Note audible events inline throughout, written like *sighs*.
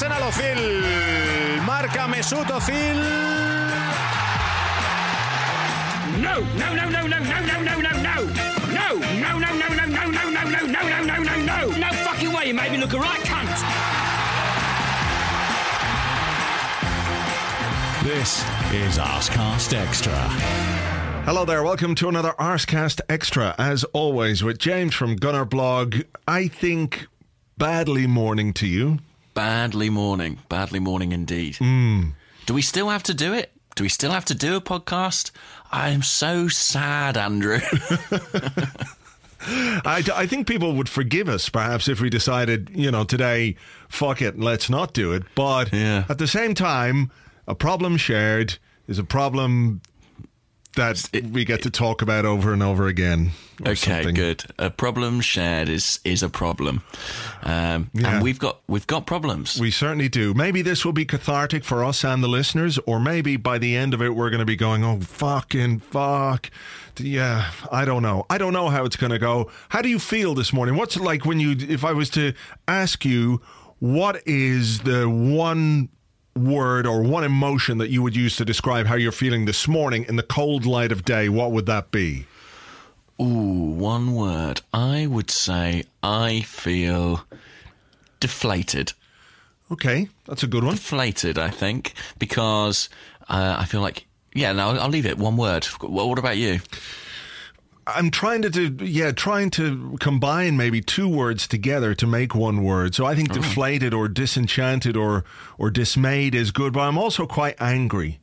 Arsenal Ozil. Marca Mesut Ozil. No, no, no, no, no, no, no, no, no, no. No, no, no, no, no, no, no, no, no, no, no, no, no, no. No fucking way, you made me look a right cunt. This is Arsecast Extra. Hello there, welcome to another Arsecast Extra, as always, with James from Gunner Blog. I think badly morning to you. Badly morning. Badly morning indeed. Hmm. Do we still have to do it? Do we still have to do a podcast? I am so sad, Andrew. *laughs* I, I think people would forgive us, perhaps, if we decided, you know, today, fuck it, let's not do it. But Yeah. at the same time, a problem shared is a problem that we get to talk about over and over again. okay, something. good. A problem shared is is a problem, um, Yeah. and we've got we've got problems. We certainly do. Maybe this will be cathartic for us and the listeners, or maybe by the end of it, we're going to be going, oh, fucking fuck. Yeah, I don't know. I don't know how it's going to go. How do you feel this morning? What's it like when you, if I was to ask you, what is the one word or one emotion that you would use to describe how you're feeling this morning in the cold light of day? What would that be? Ooh, one word. I would say I feel deflated. Okay, that's a good one. Deflated, I think, because uh, I feel like yeah. No, I'll leave it. One word. What, what about you? I'm trying to do, yeah, trying to combine maybe two words together to make one word. So I think deflated or disenchanted or or dismayed is good, but I'm also quite angry.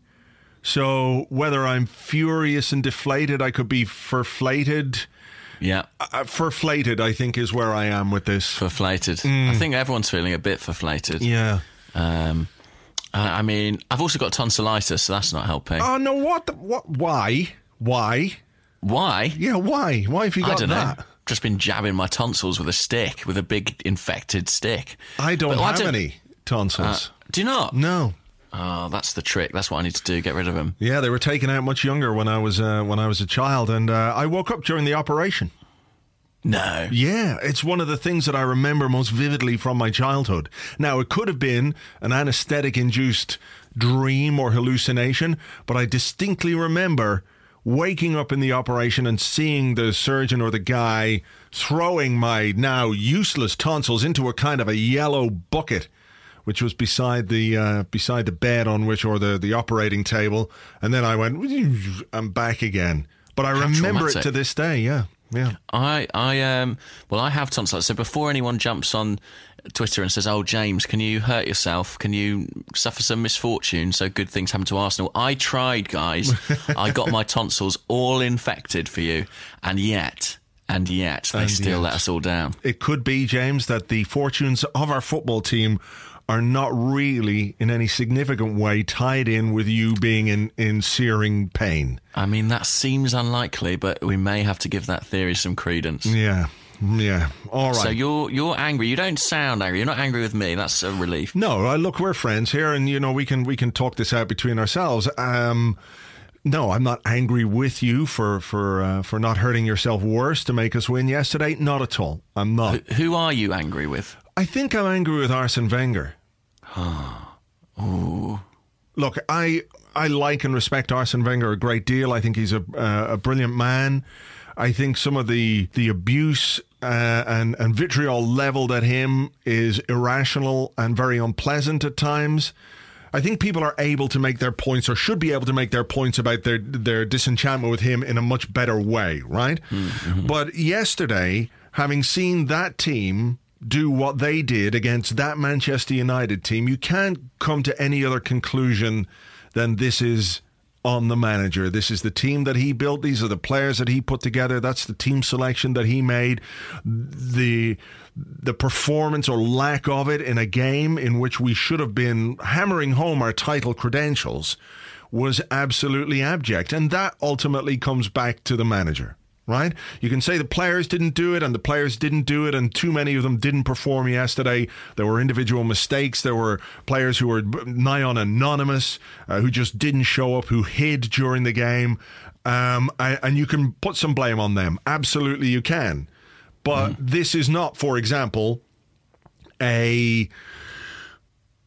So whether I'm furious and deflated, I could be furflated. Yeah. Uh, furflated, I think, is where I am with this. Verflated. I think everyone's feeling a bit verflated. Yeah. Um, I I mean, I've also got tonsillitis, so that's not helping. Oh no! What? The, what? Why? Why? Why? Yeah. Why? Why have you I got don't that? know. Just been jabbing my tonsils with a stick, with a big infected stick. I don't But I have don't- any tonsils. Do you not? no. Oh, that's the trick. That's what I need to do. Get rid of them. Yeah, they were taken out much younger when I was uh, when I was a child, and uh, I woke up during the operation. No. Yeah, it's one of the things that I remember most vividly from my childhood. Now, it could have been an anesthetic induced dream or hallucination, but I distinctly remember waking up in the operation and seeing the surgeon or the guy throwing my now useless tonsils into a kind of a yellow bucket which was beside the uh, beside the bed on which or the the operating table. And then I went I'm back again. But I remember it to this day yeah yeah I, I, um, well, I have tonsillitis. So before anyone jumps on Twitter and says, "Oh, James, can you hurt yourself? Can you suffer some misfortune so good things happen to Arsenal?" I tried, guys. *laughs* I got my tonsils all infected for you, and yet, and yet, they And still yet. let us all down. it could be, James, that the fortunes of our football team are not really in any significant way tied in with you being in, in searing pain. I mean, that seems unlikely, but we may have to give that theory some credence. Yeah. Yeah. All right. So you're you're angry. You don't sound angry. You're not angry with me. That's a relief. no, uh, look, we're friends here, and you know we can we can talk this out between ourselves. Um, no, I'm not angry with you for for uh, for not hurting yourself worse to make us win yesterday. Not at all. I'm not. Who are you angry with? I think I'm angry with Arsene Wenger. Look, I I like and respect Arsene Wenger a great deal. I think he's a uh, a brilliant man. I think some of the the abuse uh, and and vitriol leveled at him is irrational and very unpleasant at times. I think people are able to make their points or should be able to make their points about their their disenchantment with him in a much better way, right? But yesterday, having seen that team do what they did against that Manchester United team, you can't come to any other conclusion than this is on the manager. This is the team that he built. These are the players that he put together. That's the team selection that he made. The the performance or lack of it in a game in which we should have been hammering home our title credentials was absolutely abject. And that ultimately comes back to the manager. Right? You can say the players didn't do it and the players didn't do it, and too many of them didn't perform yesterday. There were individual mistakes. There were players who were nigh on anonymous, uh, who just didn't show up, who hid during the game. Um, and, and you can put some blame on them. Absolutely, you can. But this is not, for example, a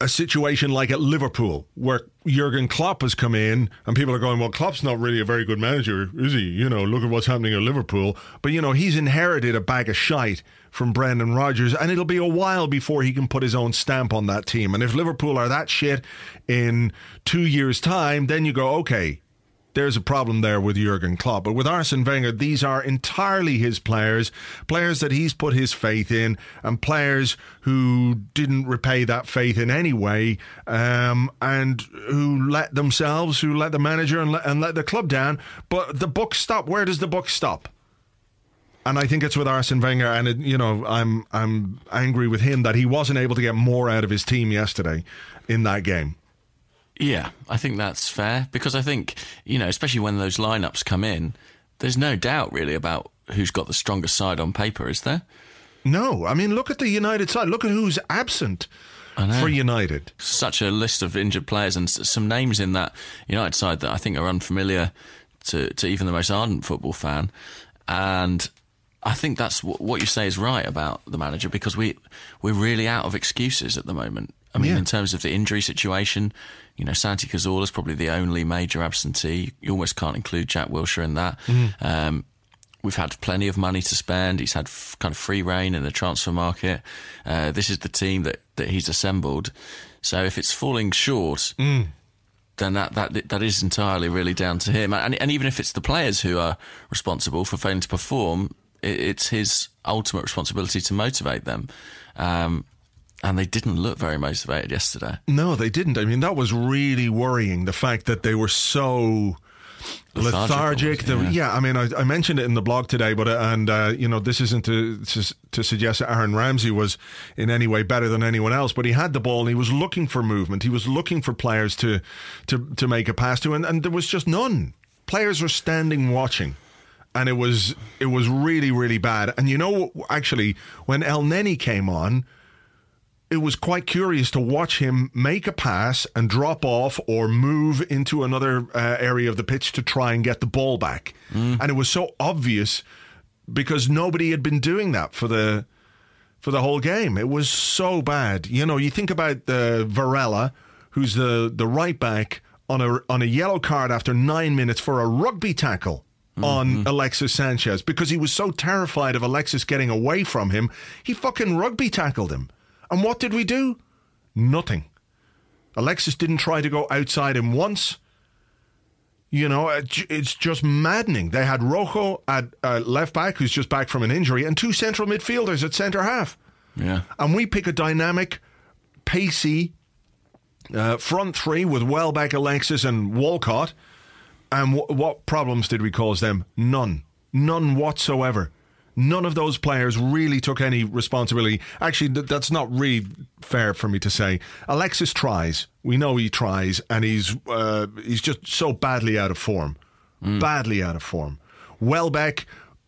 a situation like at Liverpool where Jurgen Klopp has come in and people are going, well, Klopp's not really a very good manager, is he? You know, look at what's happening at Liverpool. But, you know, he's inherited a bag of shite from Brendan Rodgers and it'll be a while before he can put his own stamp on that team. And if Liverpool are that shit in two years' time, then you go, okay, there's a problem there with Jurgen Klopp. But with Arsene Wenger, these are entirely his players, players that he's put his faith in, and players who didn't repay that faith in any way, um, and who let themselves, who let the manager and let, and let the club down. But the book stop. Where does the book stop? And I think it's with Arsene Wenger, and it, you know, I'm I'm angry with him that he wasn't able to get more out of his team yesterday in that game. Yeah, I think that's fair because I think, you know, especially when those lineups come in, there's no doubt really about who's got the strongest side on paper, is there? No, I mean, look at the United side. Look at who's absent for United. Such a list of injured players and some names in that United side that I think are unfamiliar to, to even the most ardent football fan. And I think that's what you say is right about the manager because we we're really out of excuses at the moment. I mean, yeah. in terms of the injury situation, you know, Santi Cazorla is probably the only major absentee. You almost can't include Jack Wilshere in that. Mm. Um, we've had plenty of money to spend. He's had f- kind of free reign in the transfer market. Uh, this is the team that, that he's assembled. So if it's falling short, mm. then that, that that is entirely really down to him. And, and even if it's the players who are responsible for failing to perform, it, it's his ultimate responsibility to motivate them. Um, and they didn't look very motivated yesterday. No, they didn't. I mean, that was really worrying. The fact that they were so lethargic. The, yeah. yeah. I mean, I, I, mentioned it in the blog today, but uh, and uh, you know, this isn't to, to, to suggest that Aaron Ramsey was in any way better than anyone else, but he had the ball and he was looking for movement. He was looking for players to to to make a pass to, and, and there was just none. Players were standing watching. And it was it was really really bad. And you know, actually, when Elneny came on, it was quite curious to watch him make a pass and drop off or move into another uh, area of the pitch to try and get the ball back. Mm. And it was so obvious because nobody had been doing that for the for the whole game. It was so bad. You know, you think about the uh, Varela, who's the the right back on a on a yellow card after 9 minutes for a rugby tackle. Mm-hmm. on Alexis Sanchez because he was so terrified of Alexis getting away from him, he fucking rugby tackled him. And what did we do? Nothing. Alexis didn't try to go outside him once. You know, it's just maddening. They had Rojo at uh, left back, who's just back from an injury, and two central midfielders at centre half. Yeah. And we pick a dynamic, pacey uh, front three with Welbeck, Alexis, and Walcott. And w- what problems did we cause them? None. None whatsoever none of those players really took any responsibility. Actually, th- that's not really fair for me to say. Alexis tries. We know he tries, and he's uh, he's just so badly out of form. Mm. Badly out of form. Welbeck.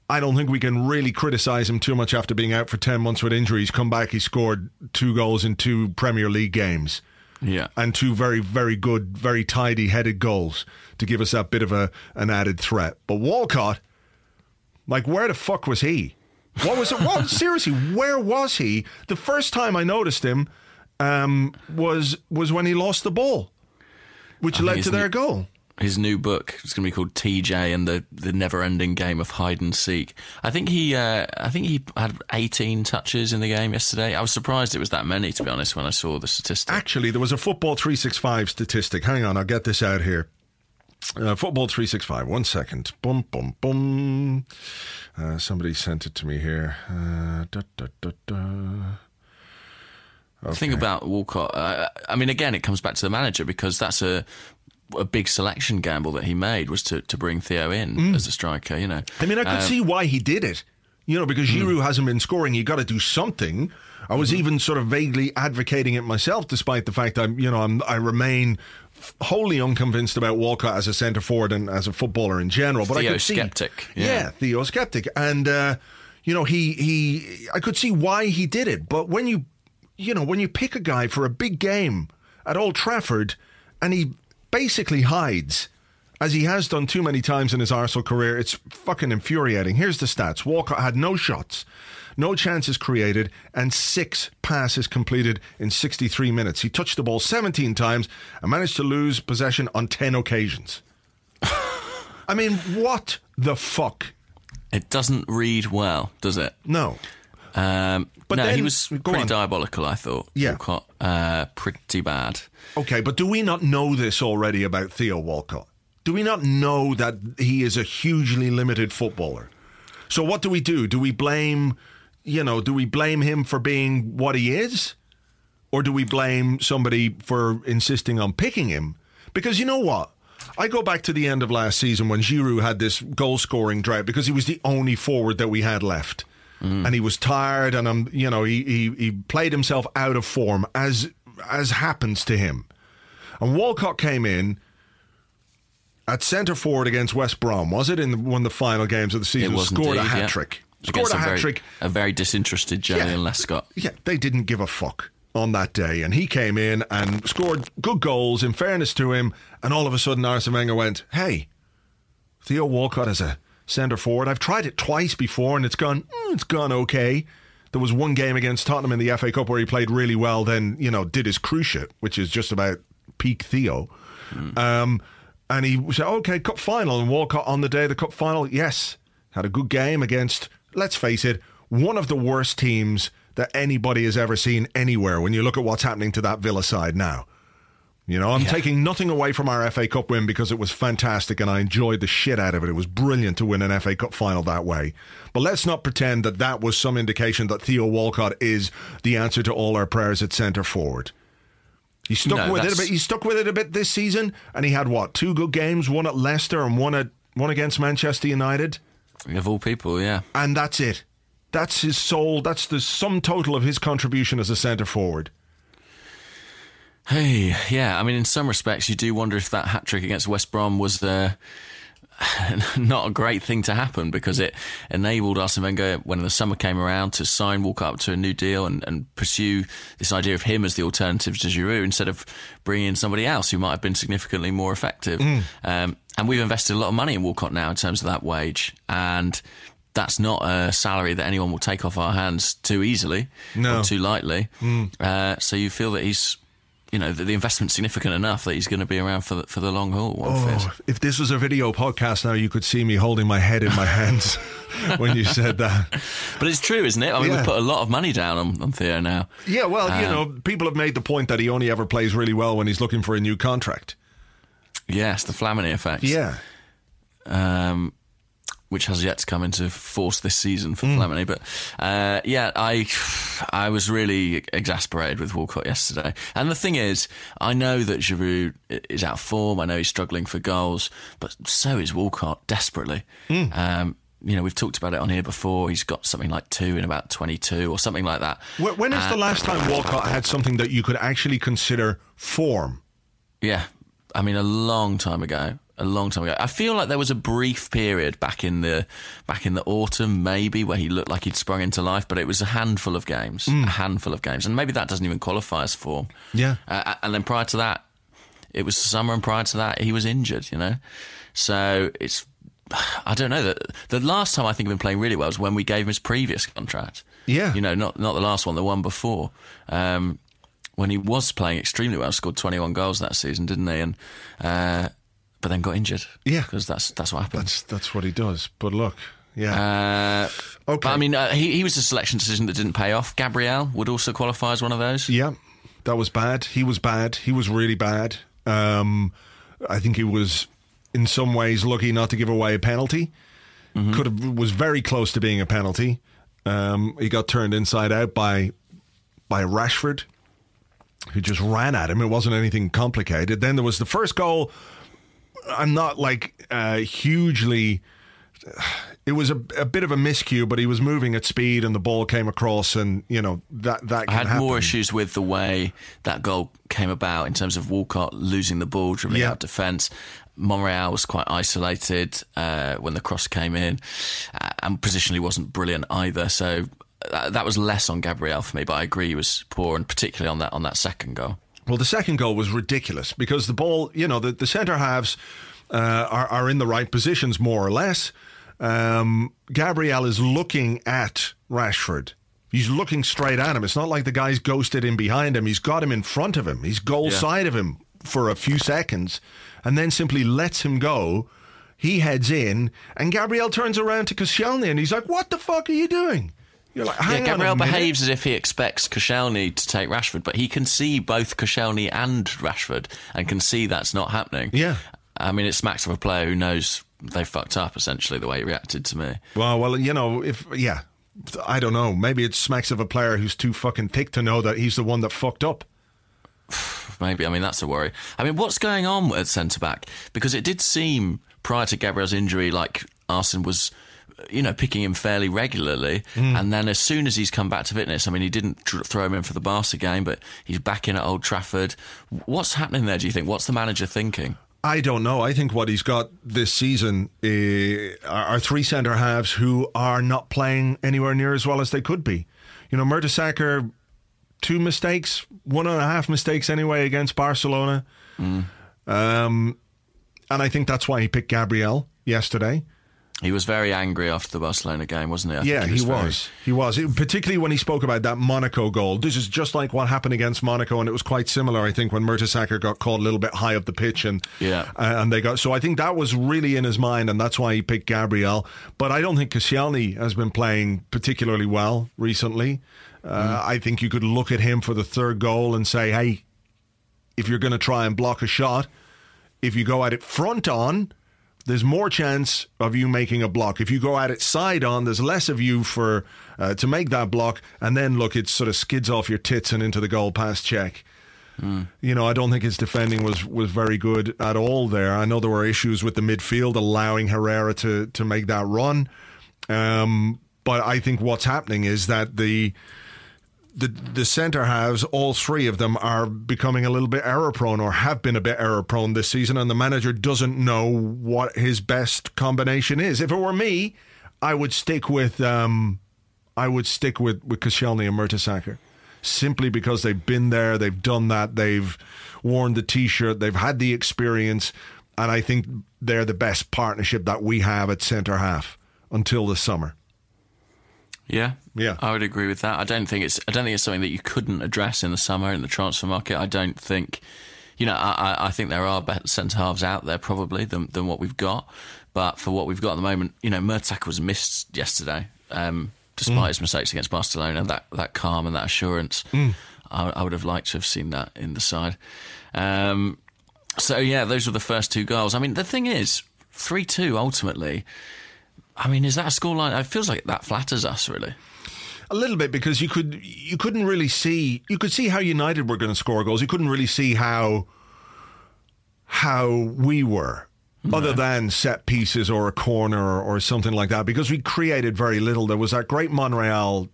I don't think we can really criticise him too much after being out for 10 months with injuries. Come back, he scored two goals in two Premier League games. Yeah. And two very, very good, very tidy headed goals to give us that bit of a an added threat. But Walcott, like, where the fuck was he? What was it? What *laughs* seriously? Where was he? The first time I noticed him um, was was when he lost the ball, which led to their new, goal. His new book is going to be called TJ and the the never ending game of hide and seek. I think he uh, I think he had 18 touches in the game yesterday. I was surprised it was that many to be honest when I saw the statistic. Actually, there was a football 365 statistic. Hang on, I'll get this out here. Uh, Football 365. One second. Boom, boom, boom. Uh, somebody sent it to me here. Uh, da, da, da, okay. The thing about Walcott, uh, I mean, again, it comes back to the manager because that's a a big selection gamble that he made was to, to bring Theo in mm. as a striker. You know, I mean, I could um, see why he did it. You know, because Giroud mm. hasn't been scoring, you got to do something. I was mm-hmm. even sort of vaguely advocating it myself, despite the fact I'm, you know, I'm, I remain wholly unconvinced about Walcott as a centre forward and as a footballer in general. But Theo I could see, skeptic. Yeah, yeah Theo skeptic, and uh, you know he he I could see why he did it. But when you you know when you pick a guy for a big game at Old Trafford and he basically hides as he has done too many times in his Arsenal career. It's fucking infuriating. Here's the stats Walcott had no shots, no chances created, and six passes completed in 63 minutes. He touched the ball 17 times and managed to lose possession on 10 occasions. I mean, what the fuck? It doesn't read well, does it? No. Um, But no, then- he was pretty on. diabolical. I thought. Yeah. Walcott, uh, pretty bad. Okay, but do we not know this already about Theo Walcott? Do we not know that he is a hugely limited footballer? So what do we do? Do we blame, you know, do we blame him for being what he is? Or do we blame somebody for insisting on picking him? Because you know what? I go back to the end of last season when Giroud had this goal scoring drought because he was the only forward that we had left. And he was tired and um, you know, he, he he played himself out of form as as happens to him. And Walcott came in at centre forward against West Brom, was it? In one of the final games of the season, scored a indeed, hat yeah. trick. Scored a hat trick. A very disinterested Joleon Lescott. Yeah, they didn't give a fuck on that day, and he came in and scored good goals. In fairness to him, and all of a sudden, Arsene Wenger went, "Hey, Theo Walcott as a centre forward. I've tried it twice before, and it's gone. mm, it's gone okay." There was one game against Tottenham in the FA Cup where he played really well. Then you know did his cruciate, which is just about peak Theo. Um, and he said, "Okay, cup final." And Walcott on the day of the cup final, yes, had a good game against. Let's face it, one of the worst teams that anybody has ever seen anywhere. When you look at what's happening to that Villa side now. You know, I'm taking nothing away from our FA Cup win because it was fantastic and I enjoyed the shit out of it. It was brilliant to win an FA Cup final that way. But let's not pretend that that was some indication that Theo Walcott is the answer to all our prayers at centre forward. He stuck No, with it a bit. He stuck with it a bit this season, and he had what two good games, one at Leicester and one at one against Manchester United, Of all people, yeah. and that's it. That's his soul. That's the sum total of his contribution as a centre forward. Hey, yeah. I mean, in some respects, you do wonder if that hat trick against West Brom was uh, *laughs* not a great thing to happen because it enabled Arsene Wenger, when the summer came around, to sign Walcott up to a new deal and, and pursue this idea of him as the alternative to Giroud instead of bringing in somebody else who might have been significantly more effective. Um, and we've invested a lot of money in Walcott now in terms of that wage. And that's not a salary that anyone will take off our hands too easily No. or too lightly. Uh, so you feel that he's, you know, that the investment's significant enough that he's going to be around for the, for the long haul. Oh, if this was a video podcast now, you could see me holding my head in my *laughs* hands *laughs* when you said that. But it's true, isn't it? I mean, Yeah. we've put a lot of money down on, on Theo now. Yeah, well, you know, people have made the point that he only ever plays really well when he's looking for a new contract. Yes, the Flamini effect. Yeah. um, which has yet to come into force this season for Flamini. But uh, yeah, I I was really exasperated with Walcott yesterday. And the thing is, I know that Giroud is out of form. I know he's struggling for goals, but so is Walcott desperately. Hmm. Um, you know, we've talked about it on here before. He's got something like two in about 22 or something like that. Wh- When is the last time Walcott had something that you could actually consider form? Yeah, I mean, a long time ago. A long time ago. I feel like there was a brief period back in the back in the autumn, maybe, where he looked like he'd sprung into life, but it was a handful of games, a handful of games, and maybe that doesn't even qualify as form. Yeah. Uh, and then prior to that, it was summer, and prior to that, he was injured. You know, so it's *sighs* I don't know that the last time I think of him playing really well was when we gave him his previous contract. Yeah. you know, not not the last one, the one before. Um, when he was playing extremely well, scored 21 goals that season, didn't he? And uh, but then got injured. Yeah. because that's that's what happened. That's that's what he does. But look, yeah. Uh, Okay. But I mean, uh, he he was a selection decision that didn't pay off. Gabriel would also qualify as one of those. Yeah, that was bad. He was bad. He was really bad. Um, I think he was, in some ways, lucky not to give away a penalty. Could have was very close to being a penalty. Um, he got turned inside out by by Rashford, who just ran at him. It wasn't anything complicated. Then there was the first goal. I'm not like uh, hugely. It was a, a bit of a miscue, but he was moving at speed, and the ball came across, and you know that that I had more issues with the way that goal came about in terms of Walcott losing the ball, dribbling Yeah. out defence. Monreal was quite isolated uh, when the cross came in, uh, and positionally wasn't brilliant either. So uh, that was less on Gabriel for me, but I agree he was poor, and particularly on that on that second goal. Well, the second goal was ridiculous because the ball, you know, the, the centre halves uh, are, are in the right positions, more or less. Um, Gabriel is looking at Rashford. He's looking straight at him. It's not like the guy's ghosted in behind him. He's got him in front of him. He's goal Yeah. side of him for a few seconds and then simply lets him go. He heads in, and Gabriel turns around to Koscielny and he's like, What the fuck are you doing? You're like, Yeah, Gabriel minute." behaves as if he expects Koscielny to take Rashford, but he can see both Koscielny and Rashford and can see that's not happening. Yeah. I mean, it smacks of a player who knows they fucked up, essentially, the way he reacted to me. Well, well, you know, if yeah, I don't know. Maybe it smacks of a player who's too fucking thick to know that he's the one that fucked up. *sighs* Maybe. I mean, that's a worry. I mean, what's going on at centre back? Because it did seem prior to Gabriel's injury like Arsene was, you know, picking him fairly regularly. And then as soon as he's come back to fitness, I mean, he didn't tr- throw him in for the Barca game, but he's back in at Old Trafford. What's happening there, do you think? What's the manager thinking? I don't know. I think what he's got this season uh, are three centre halves who are not playing anywhere near as well as they could be. You know, Mertesacker, two mistakes, one and a half mistakes anyway against Barcelona. Um, and I think that's why he picked Gabriel yesterday. He was very angry after the Barcelona game, wasn't he? I think Yeah, he very- was. He was. It- particularly when he spoke about that Monaco goal. This is just like what happened against Monaco, and it was quite similar, I think, when Mertesacker got caught a little bit high up the pitch, and Yeah. uh, and they got. So I think that was really in his mind, and that's why he picked Gabriel. But I don't think Koscielny has been playing particularly well recently. Uh, I think you could look at him for the third goal and say, hey, if you're going to try and block a shot, if you go at it front on, there's more chance of you making a block. If you go at it side on, there's less of you for uh, to make that block. And then look, it sort of skids off your tits and into the goal past Cech. You know, I don't think his defending was was very good at all there. I know there were issues with the midfield allowing Herrera to to make that run. Um, but I think what's happening is that the the the centre halves, all three of them, are becoming a little bit error prone or have been a bit error prone this season, and the manager doesn't know what his best combination is. If it were me, I would stick with um, I would stick with with Koscielny and Mertesacker, simply because they've been there, they've done that, they've worn the t-shirt, they've had the experience, and I think they're the best partnership that we have at centre half until the summer. Yeah, Yeah. I would agree with that. I don't think it's. I don't think it's something that you couldn't address in the summer in the transfer market. I don't think. You know, I, I- think there are better centre halves out there probably than than what we've got. But for what we've got at the moment, you know, Murtak was missed yesterday, um, despite his mistakes against Barcelona. That that calm and that assurance, I, I would have liked to have seen that in the side. Um, so yeah, those were the first two goals. I mean, the thing is, three two ultimately. I mean, is that a scoreline? It feels like that flatters us, really. A little bit because you could you couldn't really see you could see how United were going to score goals. You couldn't really see how how we were, other than set pieces or a corner or, or something like that, because we created very little. There was that great Monreal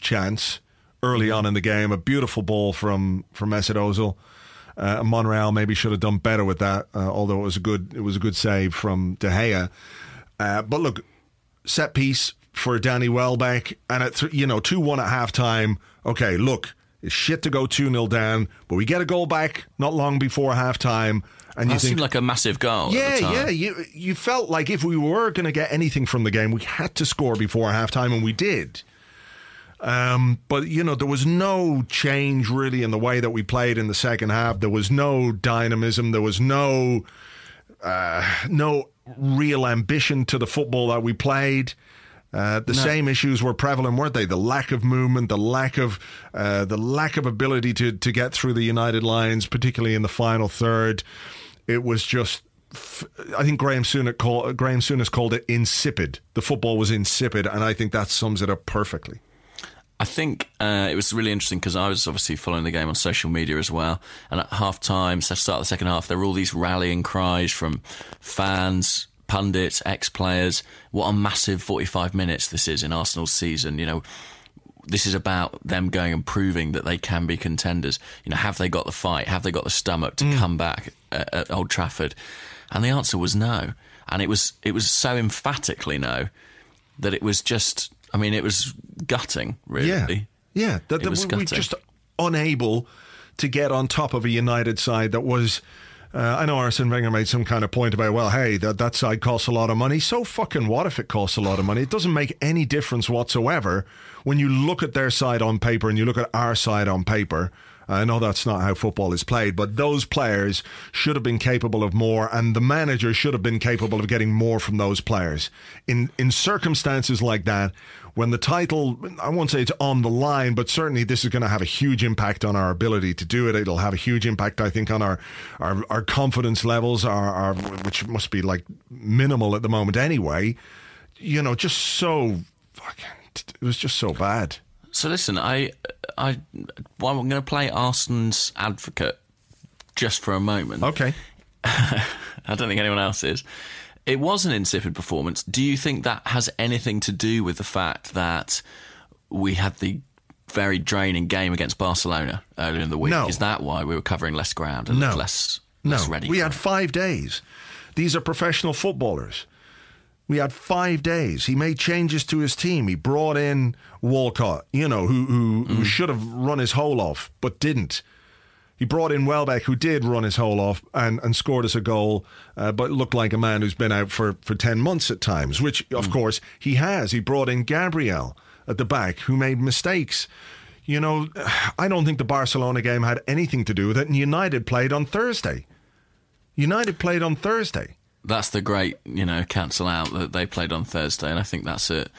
chance early on in the game, a beautiful ball from from Mesut Ozil. Uh, Monreal maybe should have done better with that, uh, although it was a good it was a good save from De Gea. Uh, but look, set piece for Danny Welbeck, and at th- you know two one at halftime. Okay, look, it's shit to go two 0 down, but we get a goal back not long before halftime, and you That think, like a massive goal. yeah, at the time. yeah, you you felt like if we were going to get anything from the game, we had to score before halftime, and we did. Um, but you know, there was no change really in the way that we played in the second half. There was no dynamism. There was no uh, no real ambition to the football that we played. Uh, the same issues were prevalent, weren't they? The lack of movement, the lack of uh, the lack of ability to to get through the United lines, particularly in the final third. It was just. f- I think Graham Souness, call, Graham Souness called it insipid. The football was insipid, and I think that sums it up perfectly. I think uh, it was really interesting because I was obviously following the game on social media as well. And at half time, so start of the second half, there were all these rallying cries from fans, pundits, ex players. What a massive 45 minutes this is in Arsenal's season. You know, this is about them going and proving that they can be contenders. You know, have they got the fight? Have they got the stomach to mm. come back at, at Old Trafford? And the answer was no. And it was it was so emphatically no that it was just. I mean, it was gutting, really. Yeah, yeah. That, It that was we gutting. just unable to get on top of a United side that was Uh, I know Arsene Wenger made some kind of point about, well, hey, that, that side costs a lot of money. So fucking what if it costs a lot of money? It doesn't make any difference whatsoever when you look at their side on paper and you look at our side on paper. I know that's not how football is played, but those players should have been capable of more, and the manager should have been capable of getting more from those players. In in circumstances like that, when the title, I won't say it's on the line, but certainly this is going to have a huge impact on our ability to do it. It'll have a huge impact, I think, on our our, our confidence levels, our, our which must be like minimal at the moment anyway. You know, just so fucking. It was just so bad. So listen, I, I, well, I'm going to play Arsenal's advocate just for a moment. Okay. *laughs* I don't think anyone else is. It was an insipid performance. Do you think that has anything to do with the fact that we had the very draining game against Barcelona earlier in the week? No. Is that why we were covering less ground and No. less, No, less ready? we had it? five days. These are professional footballers. We had five days. He made changes to his team. He brought in Walcott, you know, who who, who mm. should have run his hole off, but didn't. He brought in Welbeck, who did run his hole off and, and scored us a goal, uh, but looked like a man who's been out for, for 10 months at times, which, of course, he has. He brought in Gabriel at the back, who made mistakes. You know, *sighs* I don't think the Barcelona game had anything to do with it, and United played on Thursday. United played on Thursday. That's the great, you know, cancel out that they played on Thursday, and I think that's it.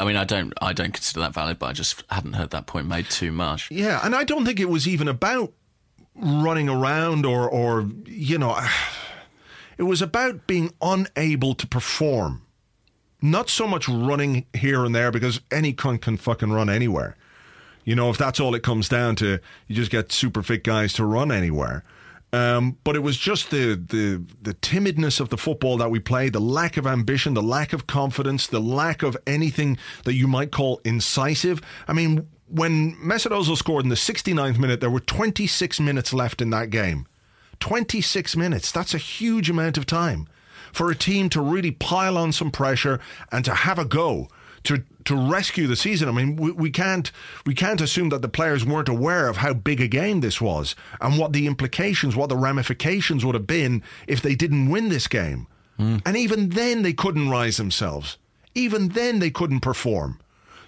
I mean, I don't, I don't consider that valid, but I just hadn't heard that point made too much. Yeah, and I don't think it was even about running around or, or you know, *sighs* it was about being unable to perform. Not so much running here and there because any cunt can fucking run anywhere. You know, if that's all it comes down to, you just get super fit guys to run anywhere. Um, but it was just the, the the timidness of the football that we played, the lack of ambition, the lack of confidence, the lack of anything that you might call incisive. I mean, when Mesut Ozil scored in the 69th minute, there were 26 minutes left in that game. 26 minutes. That's a huge amount of time for a team to really pile on some pressure and to have a go to to rescue the season. I mean, we, we can't we can't assume that the players weren't aware of how big a game this was and what the implications, what the ramifications would have been if they didn't win this game. Hmm. And even then, they couldn't rise themselves. Even then, they couldn't perform.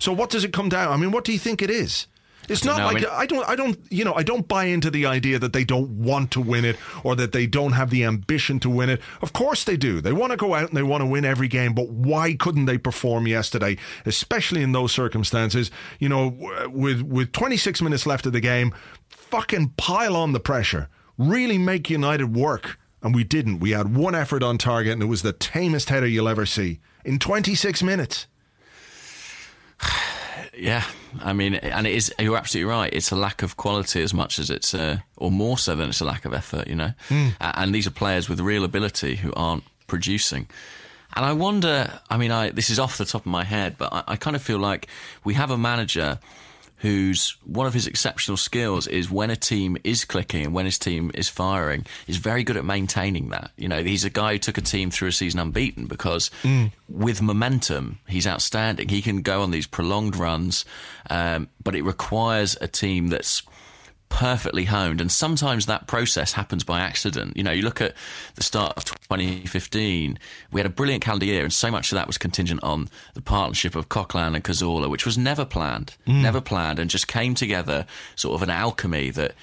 So, what does it come down? I mean, what do you think it is? It's not know. I like mean- I don't, I don't, you know, I don't buy into the idea that they don't want to win it or that they don't have the ambition to win it. Of course they do. They want to go out and they want to win every game, but why couldn't they perform yesterday, especially in those circumstances? You know, with with 26 minutes left of the game, fucking pile on the pressure. Really make United work. And we didn't. We had one effort on target and it was the tamest header you'll ever see in 26 minutes. *sighs* Yeah, I mean, and it is. You're absolutely right. It's a lack of quality as much as it's, a, or more so than it's a lack of effort. You know, hmm. A- and these are players with real ability who aren't producing. And I wonder. I mean, I this is off the top of my head, but I, I kind of feel like we have a manager whose one of his exceptional skills is when a team is clicking and when his team is firing, is very good at maintaining that. You know, he's a guy who took a team through a season unbeaten because with momentum, he's outstanding. He can go on these prolonged runs, um, but it requires a team that's perfectly honed and sometimes that process happens by accident you know you look at the start of 2015 we had a brilliant calendar year and so much of that was contingent on the partnership of Coquelin and Cazorla which was never planned mm. never planned and just came together sort of an alchemy that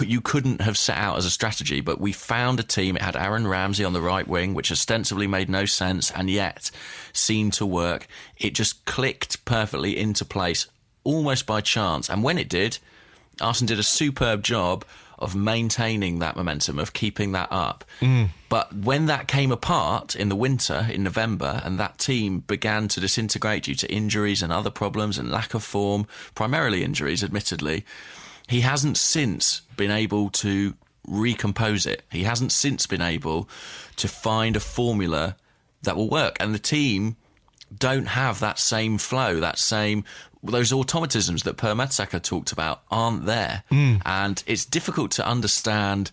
you couldn't have set out as a strategy, but we found a team. It had Aaron Ramsey on the right wing, which ostensibly made no sense and yet seemed to work. It just clicked perfectly into place almost by chance. And when it did, Arsenal did a superb job of maintaining that momentum, of keeping that up. Mm. But when that came apart in the winter, in November, and that team began to disintegrate due to injuries and other problems and lack of form, primarily injuries, admittedly, he hasn't since been able to recompose it. He hasn't since been able to find a formula that will work. And the team don't have that same flow, that same those automatisms that Per Mertesacker talked about aren't there, and it's difficult to understand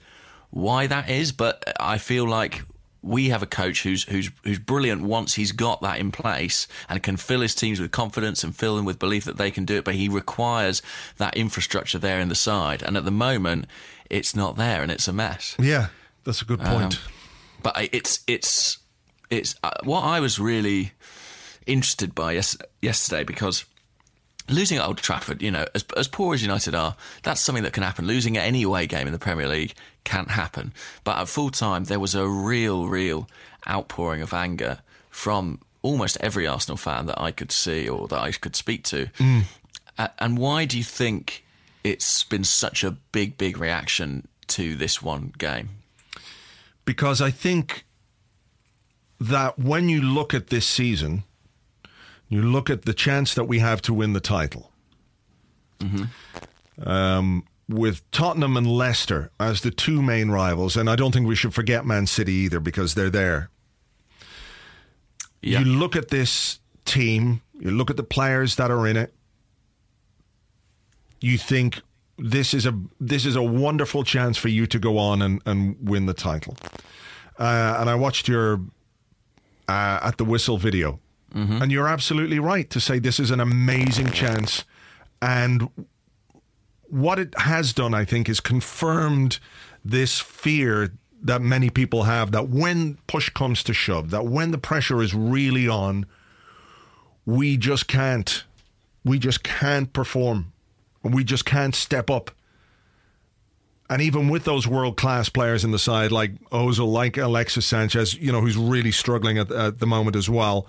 why that is. But I feel like we have a coach who's who's who's brilliant once he's got that in place and can fill his teams with confidence and fill them with belief that they can do it. But he requires that infrastructure there in the side, and at the moment, it's not there, and it's a mess. Yeah. That's a good point. Um, but it's it's it's uh, what I was really interested by yes, yesterday because losing at Old Trafford, you know, as as poor as United are, that's something that can happen. Losing at any away game in the Premier League can't happen. But at full time, there was a real, real outpouring of anger from almost every Arsenal fan that I could see or that I could speak to. Mm. A- and why do you think it's been such a big, big reaction to this one game? because I think that when you look at this season, you look at the chance that we have to win the title. Um, with Tottenham and Leicester as the two main rivals, and I don't think we should forget Man City either because they're there. Yeah. You look at this team, you look at the players that are in it. You think this is a this is a wonderful chance for you to go on and, and win the title. Uh, and I watched your uh, at the whistle video, Mm-hmm. and you're absolutely right to say this is an amazing chance. And what it has done, I think, is confirmed this fear that many people have that when push comes to shove, that when the pressure is really on, we just can't, we just can't perform. We just can't step up. And even with those world class players in the side, like Ozil, like Alexis Sanchez, you know, who's really struggling at, at the moment as well,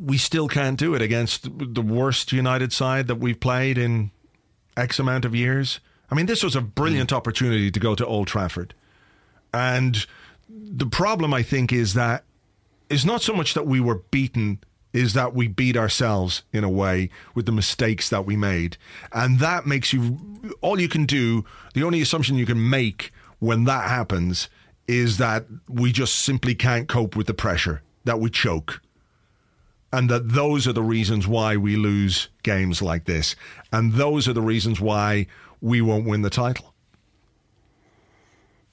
we still can't do it against the worst United side that we've played in X amount of years. I mean, this was a brilliant mm. opportunity to go to Old Trafford. And the problem, I think, is that it's not so much that we were beaten, is that we beat ourselves in a way with the mistakes that we made. And that makes you, all you can do, the only assumption you can make when that happens is that we just simply can't cope with the pressure, that we choke and that those are the reasons why we lose games like this, and those are the reasons why we won't win the title.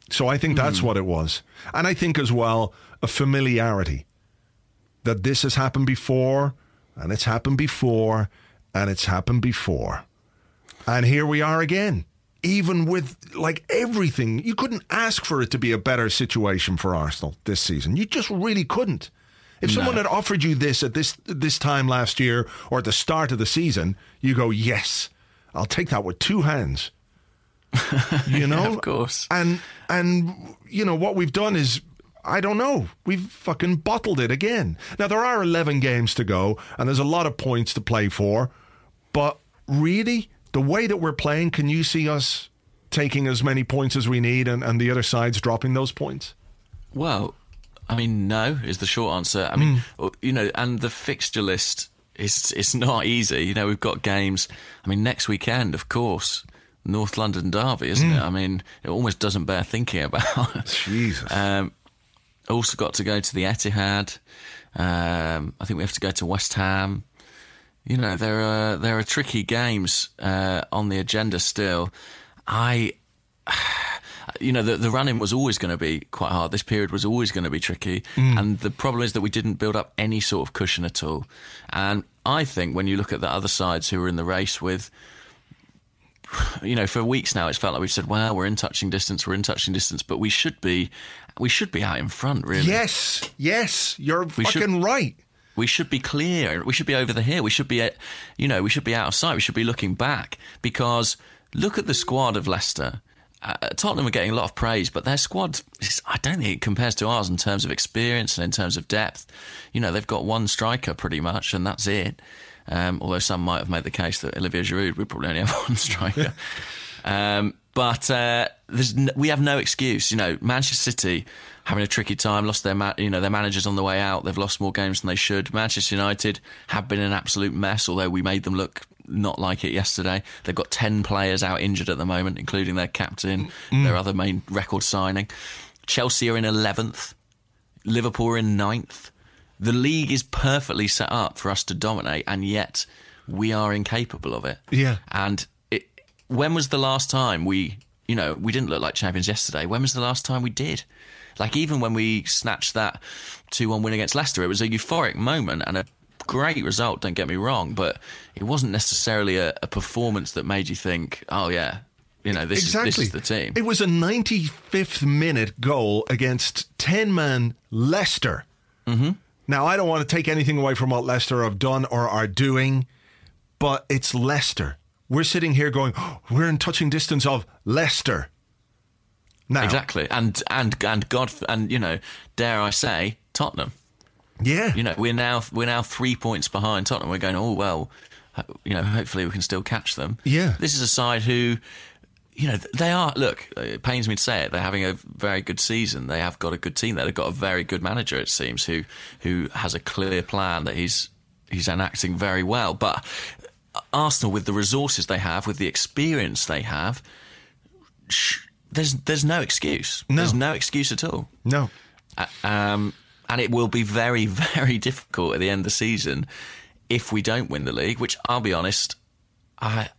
So I think that's hmm. what it was, and I think as well a familiarity that this has happened before, and it's happened before, and it's happened before, and here we are again. Even with like everything, you couldn't ask for it to be a better situation for Arsenal this season. You just really couldn't. If someone had offered you this at this this time last year or at the start of the season, you go, "Yes, I'll take that with two hands." *laughs* You know, of course. And and you know what we've done is I don't know. We've fucking bottled it again. Now there are 11 games to go and there's a lot of points to play for, but really the way that we're playing, can you see us taking as many points as we need and, and the other side's dropping those points? Well, I mean, no is the short answer. I mean, you know, and the fixture list is it's not easy. You know, we've got games. I mean, next weekend, of course, North London Derby, isn't it? I mean, it almost doesn't bear thinking about. Jesus. Um, also got to go to the Etihad. Um, I think we have to go to West Ham. You know, there are there are tricky games uh, on the agenda still. I, *sighs* you know, the the running was always going to be quite hard. This period was always going to be tricky, mm. and the problem is that we didn't build up any sort of cushion at all. And I think when you look at the other sides who are in the race with you know, for weeks now, it's felt like we've said, "Well, we're in touching distance, we're in touching distance," but we should be, we should be out in front, really. yes, yes, you're We should- fucking right. We should be clear. We should be over the hill. We should be, at, you know, we should be out of sight. We should be looking back because look at the squad of Leicester. Uh, Tottenham are getting a lot of praise, but their squad, is, I don't think it compares to ours in terms of experience and in terms of depth. You know, they've got one striker pretty much, and that's it. Um, although some might have made the case that Olivier Giroud would probably only have *laughs* one striker. *laughs* um, but uh, there's n- we have no excuse. You know, Manchester City having a tricky time, lost their ma- you know their managers on the way out. They've lost more games than they should. Manchester United have been an absolute mess, although we made them look not like it yesterday. They've got ten players out injured at the moment, including their captain, their other main record signing. Chelsea are in eleventh. Liverpool are in ninth. The league is perfectly set up for us to dominate, and yet we are incapable of it. Yeah. And when was the last time we, you know, we didn't look like champions yesterday? When was the last time we did? Like even when we snatched that two-one win against Leicester, it was a euphoric moment and a great result. Don't get me wrong, but it wasn't necessarily a, a performance that made you think, "Oh yeah, you know, this exactly. is this is the team. It was a 95th minute goal against 10 man Leicester. Mm-hmm. Now, I don't want to take anything away from what Leicester have done or are doing, but it's Leicester. We're sitting here going, oh, we're in touching distance of Leicester. Now, Exactly, and and and God, and you know, dare I say, Tottenham. Yeah. You know, we're now we're now three points behind Tottenham. We're going, oh well, you know, hopefully we can still catch them. Yeah. this is a side who, you know, they are. Look, it pains me to say it. They're having a very good season. They have got a good team there. They've got a very good manager. It seems who who has a clear plan that he's he's enacting very well. But Arsenal, with the resources they have, with the experience they have, sh- there's there's no excuse. No. There's no excuse at all. no. Uh, Um, and it will be very, *laughs* very difficult at the end of the season if we don't win the league. Which I'll be honest, I,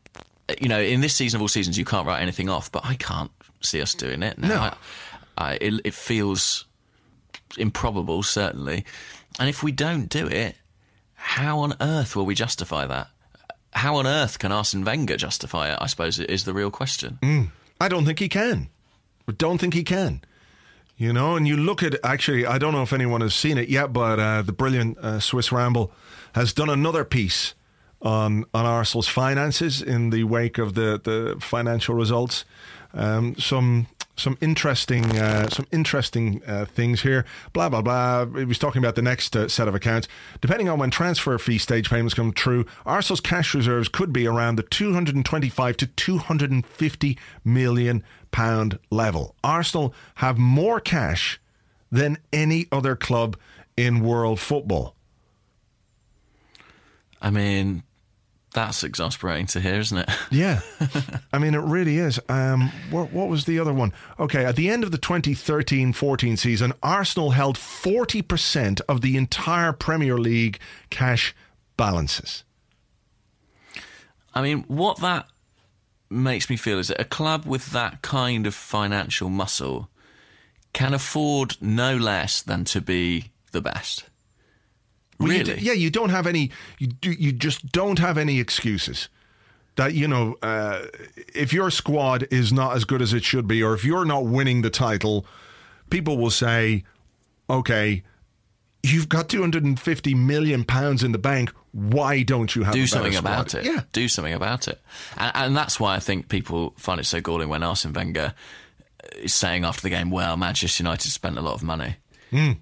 you know, in this season of all seasons, you can't write anything off, but I can't see us doing it. Now, No. I, I, it, it feels improbable, certainly. And if we don't do it, how on earth will we justify that? How on earth can Arsene Wenger justify it? I suppose is the real question. I don't think he can. I don't think he can. You know, and you look at actually, I don't know if anyone has seen it yet, but uh, the brilliant uh, Swiss Ramble has done another piece on on Arsenal's finances in the wake of the the financial results. Um, some some interesting uh, some interesting uh, things here. Blah blah blah. He was talking about the next uh, set of accounts. Depending on when transfer fee stage payments come true, Arsenal's cash reserves could be around the 225 to 250 million pound level. Arsenal have more cash than any other club in world football. I mean, that's exasperating to hear, isn't it? *laughs* Yeah, I mean it really is. Um, what, what was the other one? Okay, at the end of the 2013-14 season, Arsenal held 40% of the entire Premier League cash balances. I mean, what that makes me feel is that a club with that kind of financial muscle can afford no less than to be the best. Well, you Really? d- yeah, you don't have any. You do. You just don't have any excuses. That you know, uh, if your squad is not as good as it should be, or if you're not winning the title, people will say, "Okay, you've got 250 million pounds in the bank. Why don't you have do something squad?" about it. Yeah, Do something about it. And, and that's why I think people find it so galling when Arsene Wenger is saying after the game, well, Manchester United spent a lot of money. Hmm.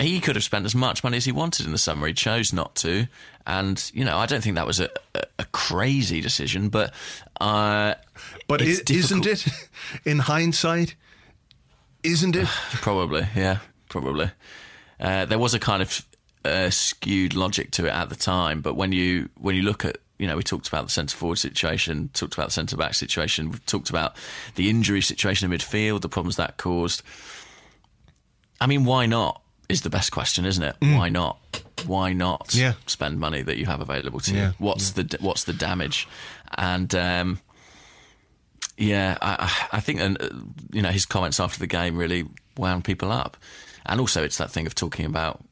He could have spent as much money as he wanted in the summer. He chose not to. And, you know, I don't think that was a, a, a crazy decision, but. Uh, but is, isn't it? *laughs* In hindsight, isn't it? *sighs* Probably, yeah, probably. Uh, there was a kind of uh, skewed logic to it at the time, but when you when you look at you know we talked about the centre forward situation, talked about the centre back situation, we've talked about the injury situation in midfield, the problems that caused. I mean, why not? Is the best question, isn't it? Why not? Why not Mm. Yeah. spend money that you have available to Yeah, you? What's the what's the damage? And um, yeah, I, I think uh, you know his comments after the game really wound people up, and also it's that thing of talking about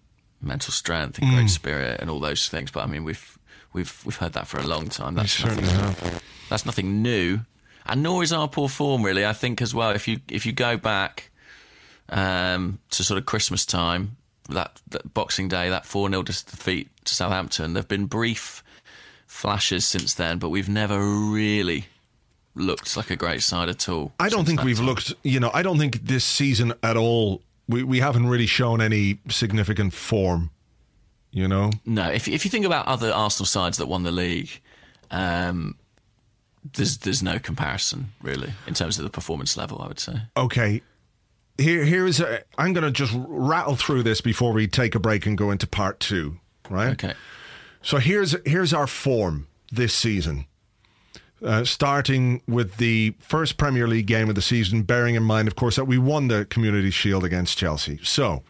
mental strength and Mm. great spirit and all those things. But I mean, we've we've we've heard that for a long time. That's nothing, that's nothing new, and nor is our poor form really. I think as well. If you if you go back um, to sort of Christmas time, that, that Boxing Day, that four 0 defeat to Southampton, there've been brief flashes since then, but we've never really looked like a great side at all. I don't think we've time. looked, you know, I don't think this season at all, we, we haven't really shown any significant form, you know? No, if if you think about other Arsenal sides that won the league, um, there's there's no comparison really in terms of the performance level. I would say. Okay. Here, here's a, I'm going to just rattle through this before we take a break and go into part two, right? Okay. So here's here's our form this season. Uh, starting with the first Premier League game of the season, bearing in mind, of course, that we won the Community Shield against Chelsea. So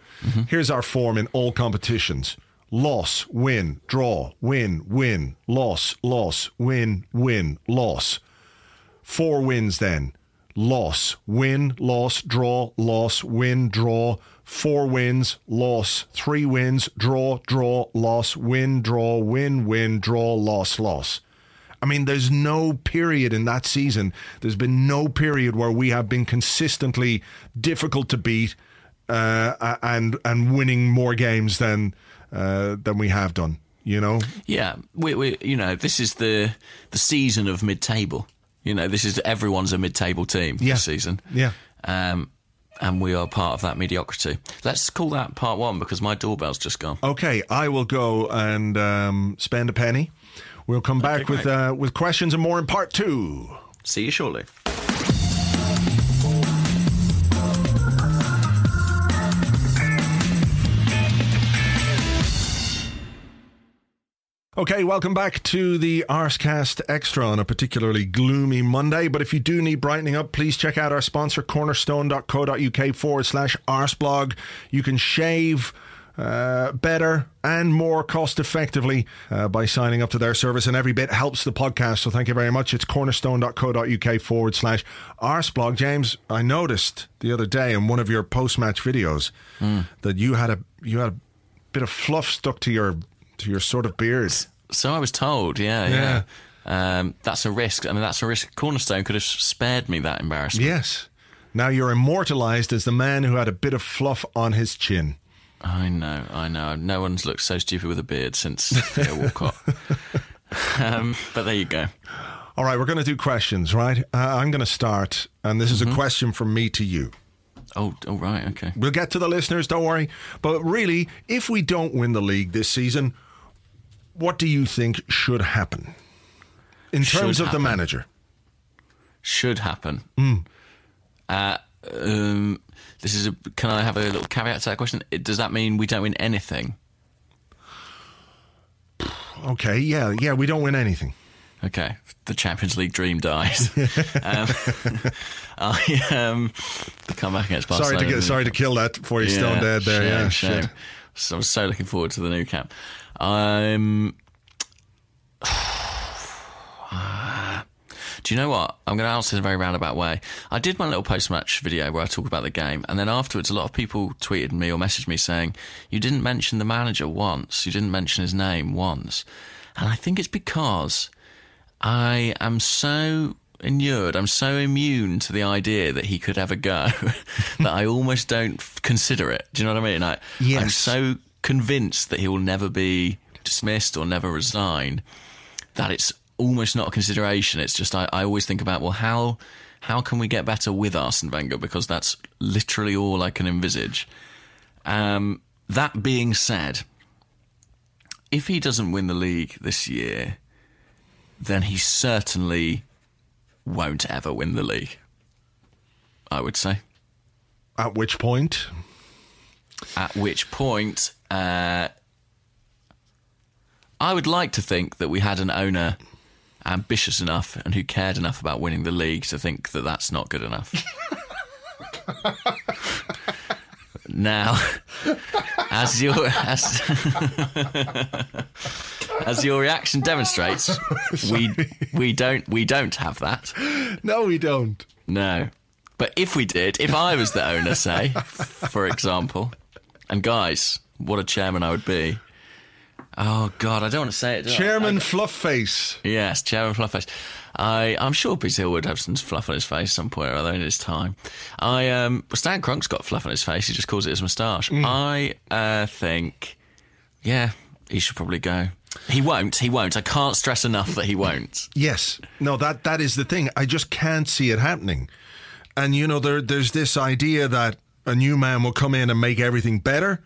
here's our form in all competitions loss, win, draw, win, win, loss, loss, win, win, loss. Four wins then. Loss, win, loss, draw, loss, win, draw. Four wins, loss. Three wins, draw, draw, loss, win, draw, win, win, draw, loss, loss. I mean, there's no period in that season. There's been no period where we have been consistently difficult to beat uh, and and winning more games than uh, than we have done. You know, Yeah, we, we, you know, this is the the season of mid-table. You know, this is everyone's a mid-table team Yeah. this season. Yeah. Um, and we are part of that mediocrity. Let's call that part one because my doorbell's just gone. Okay, I will go and um, spend a penny. We'll come back with uh, with questions and more in part two. See you shortly. Okay, welcome back to the Arsecast Extra on a particularly gloomy Monday. But if you do need brightening up, please check out our sponsor, cornerstone.co.uk forward slash arseblog. You can shave uh, better and more cost effectively uh, by signing up to their service, and every bit helps the podcast. So thank you very much. It's cornerstone.co.uk forward slash arseblog. James, I noticed the other day in one of your post match videos that you had a you had a bit of fluff stuck to your to your sort of beard. So I was told, yeah, yeah. Um, that's a risk. I mean, that's a risk. Cornerstone could have spared me that embarrassment. Yes. Now you're immortalized as the man who had a bit of fluff on his chin. I know, I know. No one's looked so stupid with a beard since Theo *laughs* Walcott. um, but there you go. All right, we're going to do questions, right? Uh, I'm going to start, and this is Mm-hmm. a question from me to you. Oh, oh, right, okay. We'll get to the listeners, don't worry. But really, if we don't win the league this season, what do you think should happen in Should terms of the manager? Should happen. Hmm. Uh, um, this is a. Can I have a little caveat to that question? It, does that mean we don't win anything? Okay, yeah, yeah, we don't win anything. Okay, the Champions League dream dies. *laughs* um, *laughs* I um, the comeback against Barcelona. Sorry to get, sorry to kill that for you stone dead there. shame, yeah, shame. So I was so looking forward to the Nou Camp. Um, *sighs* do you know what? I'm going to answer in a very roundabout way. I did my little post-match video where I talk about the game, and then afterwards, a lot of people tweeted me or messaged me saying, "You didn't mention the manager once. You didn't mention his name once." And I think it's because I am so inured, I'm so immune to the idea that he could ever go *laughs* that I almost don't consider it. Do you know what I mean? I, I'm so convinced that he will never be dismissed or never resign that it's almost not a consideration. It's just I, I always think about well how how can we get better with Arsene Wenger because that's literally all I can envisage. Um, that being said, if he doesn't win the league this year, then he certainly won't ever win the league. I would say. At which point, At which point, uh, I would like to think that we had an owner ambitious enough and who cared enough about winning the league to think that that's not good enough. *laughs* now, as your as, *laughs* as your reaction demonstrates, *laughs* we we don't we don't have that. no, we don't. No. But if we did, if I was the owner, say, for example, and guys, what a chairman I would be. Oh God, I don't want to say it. do I? Chairman Fluffface. Yes, Chairman Fluffface. I, I'm sure Peter would have some fluff on his face some point or other in his time. I um, Stan Kroenke's got fluff on his face. He just calls it his moustache. I uh, think, yeah, he should probably go. He won't. He won't. I can't stress enough that he won't. Yes. No, that that is the thing. I just can't see it happening. And you know, there there's this idea that a new man will come in and make everything better.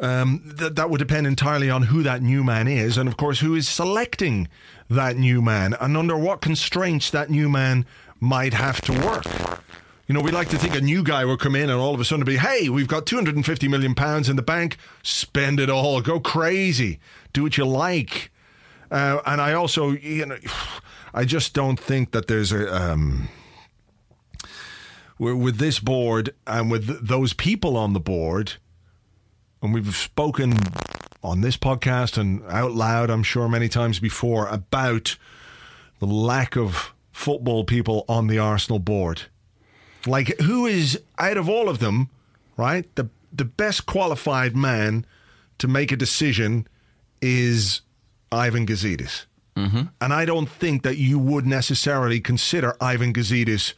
Um, that that would depend entirely on who that new man is, and of course, who is selecting that new man, and under what constraints that new man might have to work. You know, we like to think a new guy will come in and all of a sudden be, hey, we've got 250 million pounds in the bank, spend it all, go crazy, do what you like. Uh, and I also, you know, I just don't think that there's a. Um, with this board and with those people on the board, and we've spoken on this podcast and out loud, I'm sure, many times before about the lack of football people on the Arsenal board. Like, who is out of all of them, right? The the best qualified man to make a decision is Ivan Gazidis. Mm-hmm. And I don't think that you would necessarily consider Ivan Gazidis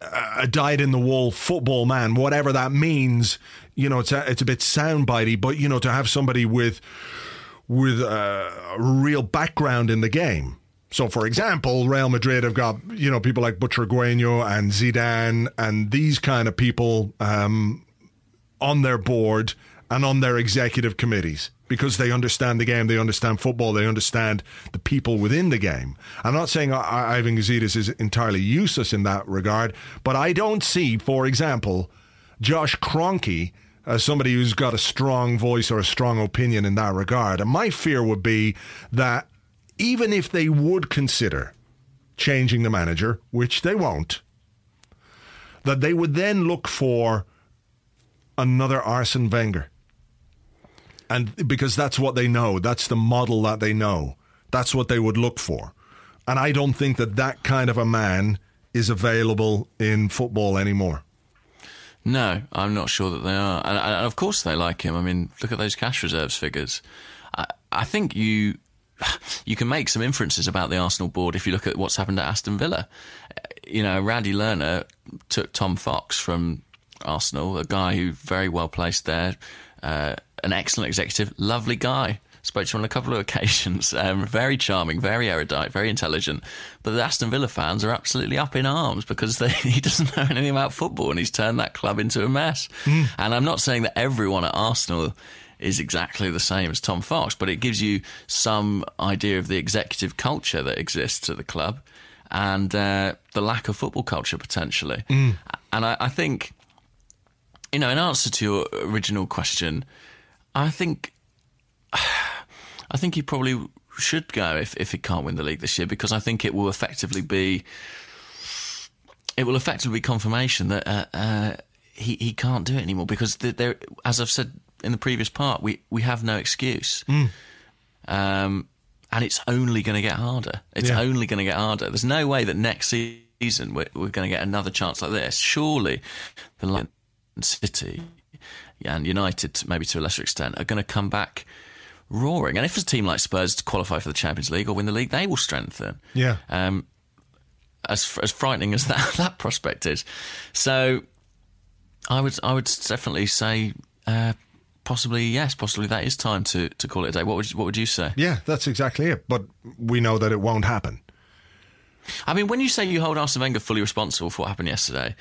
a dyed in the wool football man, whatever that means. You know, it's a, it's a bit soundbitey, but you know, to have somebody with with a real background in the game. So, for example, Real Madrid have got you know people like Butragueño and Zidane and these kind of people um, on their board and on their executive committees because they understand the game, they understand football, they understand the people within the game. I'm not saying Ivan Gazidis is entirely useless in that regard, but I don't see, for example, Josh Kroenke as somebody who's got a strong voice or a strong opinion in that regard. And my fear would be that even if they would consider changing the manager, which they won't, that they would then look for another Arsene Wenger and because that's what they know, that's the model that they know, that's what they would look for. And I don't think that that kind of a man is available in football anymore. No, I'm not sure that they are, and, and of course they like him. I mean, look at those cash reserves figures. I, I think you *sighs* you can make some inferences about the Arsenal board if you look at what's happened at Aston Villa. You know, Randy Lerner took Tom Fox from Arsenal, a guy who very well placed there, uh, an excellent executive, lovely guy. Spoke to him on a couple of *laughs* occasions. Um, very charming, very erudite, very intelligent. But the Aston Villa fans are absolutely up in arms because they, *laughs* he doesn't know anything about football and he's turned that club into a mess. Mm. And I'm not saying that everyone at Arsenal is exactly the same as Tom Fox, but it gives you some idea of the executive culture that exists at the club and uh, the lack of football culture potentially. Mm. And I, I think, you know, in answer to your original question, I think *sighs* I think he probably should go if if he can't win the league this year because I think it will effectively be it will effectively be confirmation that uh, uh, he he can't do it anymore because there, as I've said in the previous part, we we have no excuse. Mm. Um, and it's only going to get harder. It's yeah. only going to get harder. There's no way that next season we're, we're going to get another chance like this. Surely, the London City and United, maybe to a lesser extent, are going to come back roaring. And if a team like Spurs to qualify for the Champions League or win the league, they will strengthen. Yeah. Um, as as frightening as *laughs* that that prospect is, so I would I would definitely say. Uh, possibly yes, possibly that is time to, to call it a day. What would what would you say? Yeah, that's exactly it. But we know that it won't happen. I mean, when you say you hold Arsene Wenger fully responsible for what happened yesterday,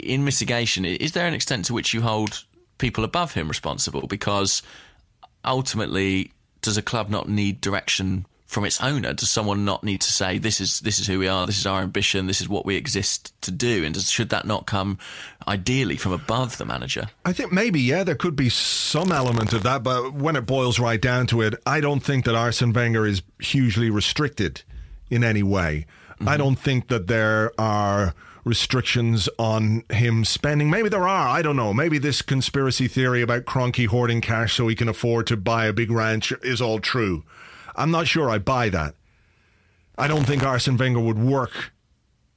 in mitigation, is there an extent to which you hold people above him responsible because ultimately, does a club not need direction from its owner? Does someone not need to say this is this is who we are, this is our ambition, this is what we exist to do? And does, should that not come ideally from above the manager? I think maybe yeah, there could be some element of that, but when it boils right down to it, I don't think that Arsene Wenger is hugely restricted in any way. Mm-hmm. I don't think that there are restrictions on him spending. Maybe there are. I don't know. Maybe this conspiracy theory about Kroenke hoarding cash so he can afford to buy a big ranch is all true. I'm not sure I buy that. I don't think Arsene Wenger would work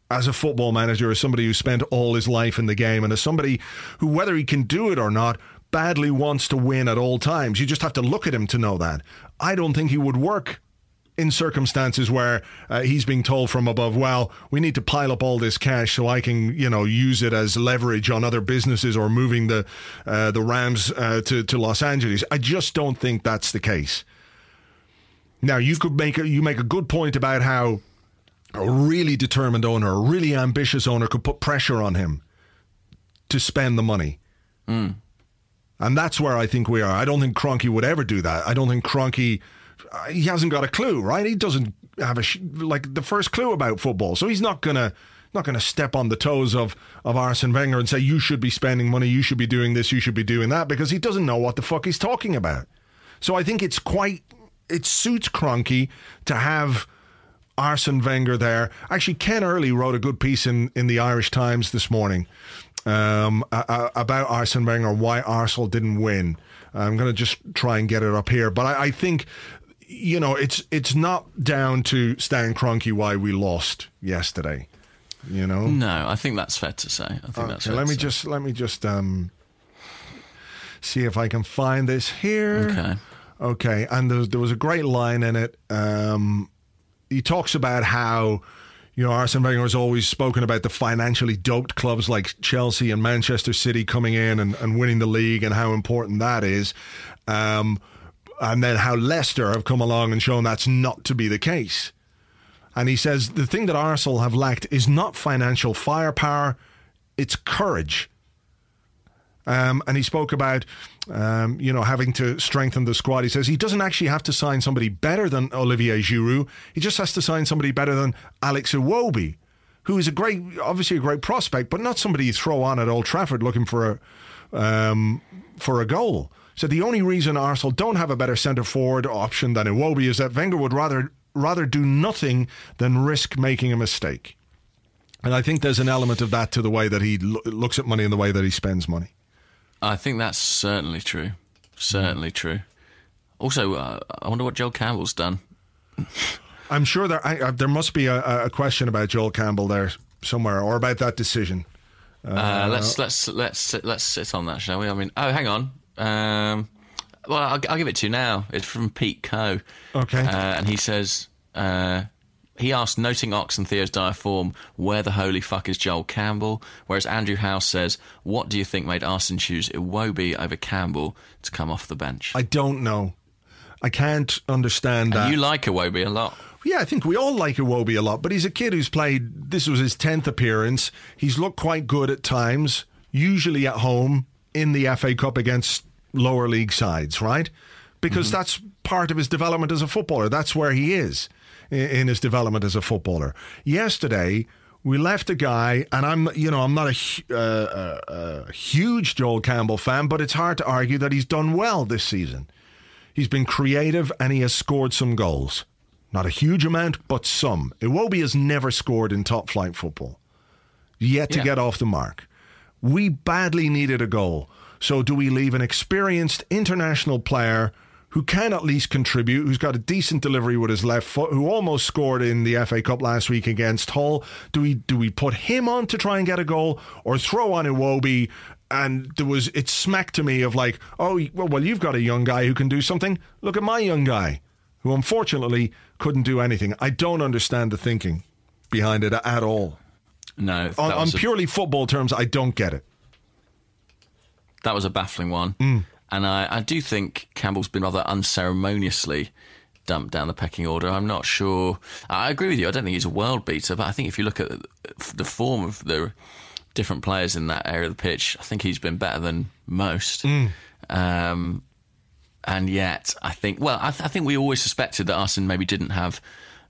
as a football manager, as somebody who spent all his life in the game, and as somebody who, whether he can do it or not, badly wants to win at all times. You just have to look at him to know that. I don't think he would work in circumstances where uh, he's being told from above, well, we need to pile up all this cash so I can, you know, use it as leverage on other businesses or moving the uh, the Rams uh, to to Los Angeles. I just don't think that's the case. Now, you could make a, you make a good point about how a really determined owner, a really ambitious owner, could put pressure on him to spend the money. Mm. And that's where I think we are. I don't think Kroenke would ever do that. I don't think Kroenke he hasn't got a clue, right? He doesn't have a sh- like the first clue about football, so he's not gonna not going to step on the toes of of Arsene Wenger and say you should be spending money, you should be doing this, you should be doing that because he doesn't know what the fuck he's talking about. So I think it's quite it suits Kroenke to have Arsene Wenger there. Actually, Ken Early wrote a good piece in in the Irish Times this morning um, about Arsene Wenger, why Arsenal didn't win. I'm going to just try and get it up here, but I, I think you know, it's it's not down to Stan Kroenke why we lost yesterday. You know, no, I think that's fair to say. I think okay, that's. let me say. just let me just um, see if I can find this here. Okay. Okay, and there, there was a great line in it. Um, he talks about how you know Arsene Wenger has always spoken about the financially doped clubs like Chelsea and Manchester City coming in and, and winning the league and how important that is. Um, and then how Leicester have come along and shown that's not to be the case. And he says the thing that Arsenal have lacked is not financial firepower, it's courage. Um, and he spoke about, um, you know, having to strengthen the squad. He says he doesn't actually have to sign somebody better than Olivier Giroud. He just has to sign somebody better than Alex Iwobi, who is a great, obviously a great prospect, but not somebody you throw on at Old Trafford looking for a, um, for a goal. So the only reason Arsenal don't have a better centre forward option than Iwobi is that Wenger would rather rather do nothing than risk making a mistake. And I think there's an element of that to the way that he lo- looks at money and the way that he spends money. I think that's certainly true. Certainly true. Also, uh, I wonder what Joel Campbell's done. *laughs* I'm sure there I, I, there must be a, a question about Joel Campbell there somewhere, or about that decision. Uh, let's let's let's sit, let's sit on that, shall we? I mean, oh, hang on. Um, well, I'll, I'll give it to you now. It's from Pete Coe. Okay. Uh, and he says, uh, he asked, noting Ox and Theo's dire form, where the holy fuck is Joel Campbell? Whereas Andrew House says, what do you think made Arsene choose Iwobi over Campbell to come off the bench? I don't know. I can't understand that. And you like Iwobi a lot. Yeah, I think we all like Iwobi a lot, but he's a kid who's played. This was his tenth appearance. He's looked quite good at times, usually at home in the FA Cup against lower league sides, right? Because that's part of his development as a footballer. That's where he is in his development as a footballer. Yesterday, we left a guy, and I'm, you know, I'm not a, uh, uh, a huge Joel Campbell fan, but it's hard to argue that he's done well this season. He's been creative and he has scored some goals. Not a huge amount, but some. Iwobi has never scored in top flight football. Yet to Yeah. get off the mark. We badly needed a goal. So do we leave an experienced international player who can at least contribute, who's got a decent delivery with his left foot, who almost scored in the FA Cup last week against Hull? Do we do we put him on to try and get a goal, or throw on Iwobi? And there was it smacked to me of like, oh well, well, you've got a young guy who can do something. Look at my young guy, who unfortunately couldn't do anything. I don't understand the thinking behind it at all. No, On, on was a- purely football terms, I don't get it. That was a baffling one. Mm. And I, I do think Campbell's been rather unceremoniously dumped down the pecking order. I'm not sure. I agree with you. I don't think he's a world beater, but I think if you look at the form of the different players in that area of the pitch, I think he's been better than most. Mm. Um, and yet, I think, well, I, th- I think we always suspected that Arsene maybe didn't have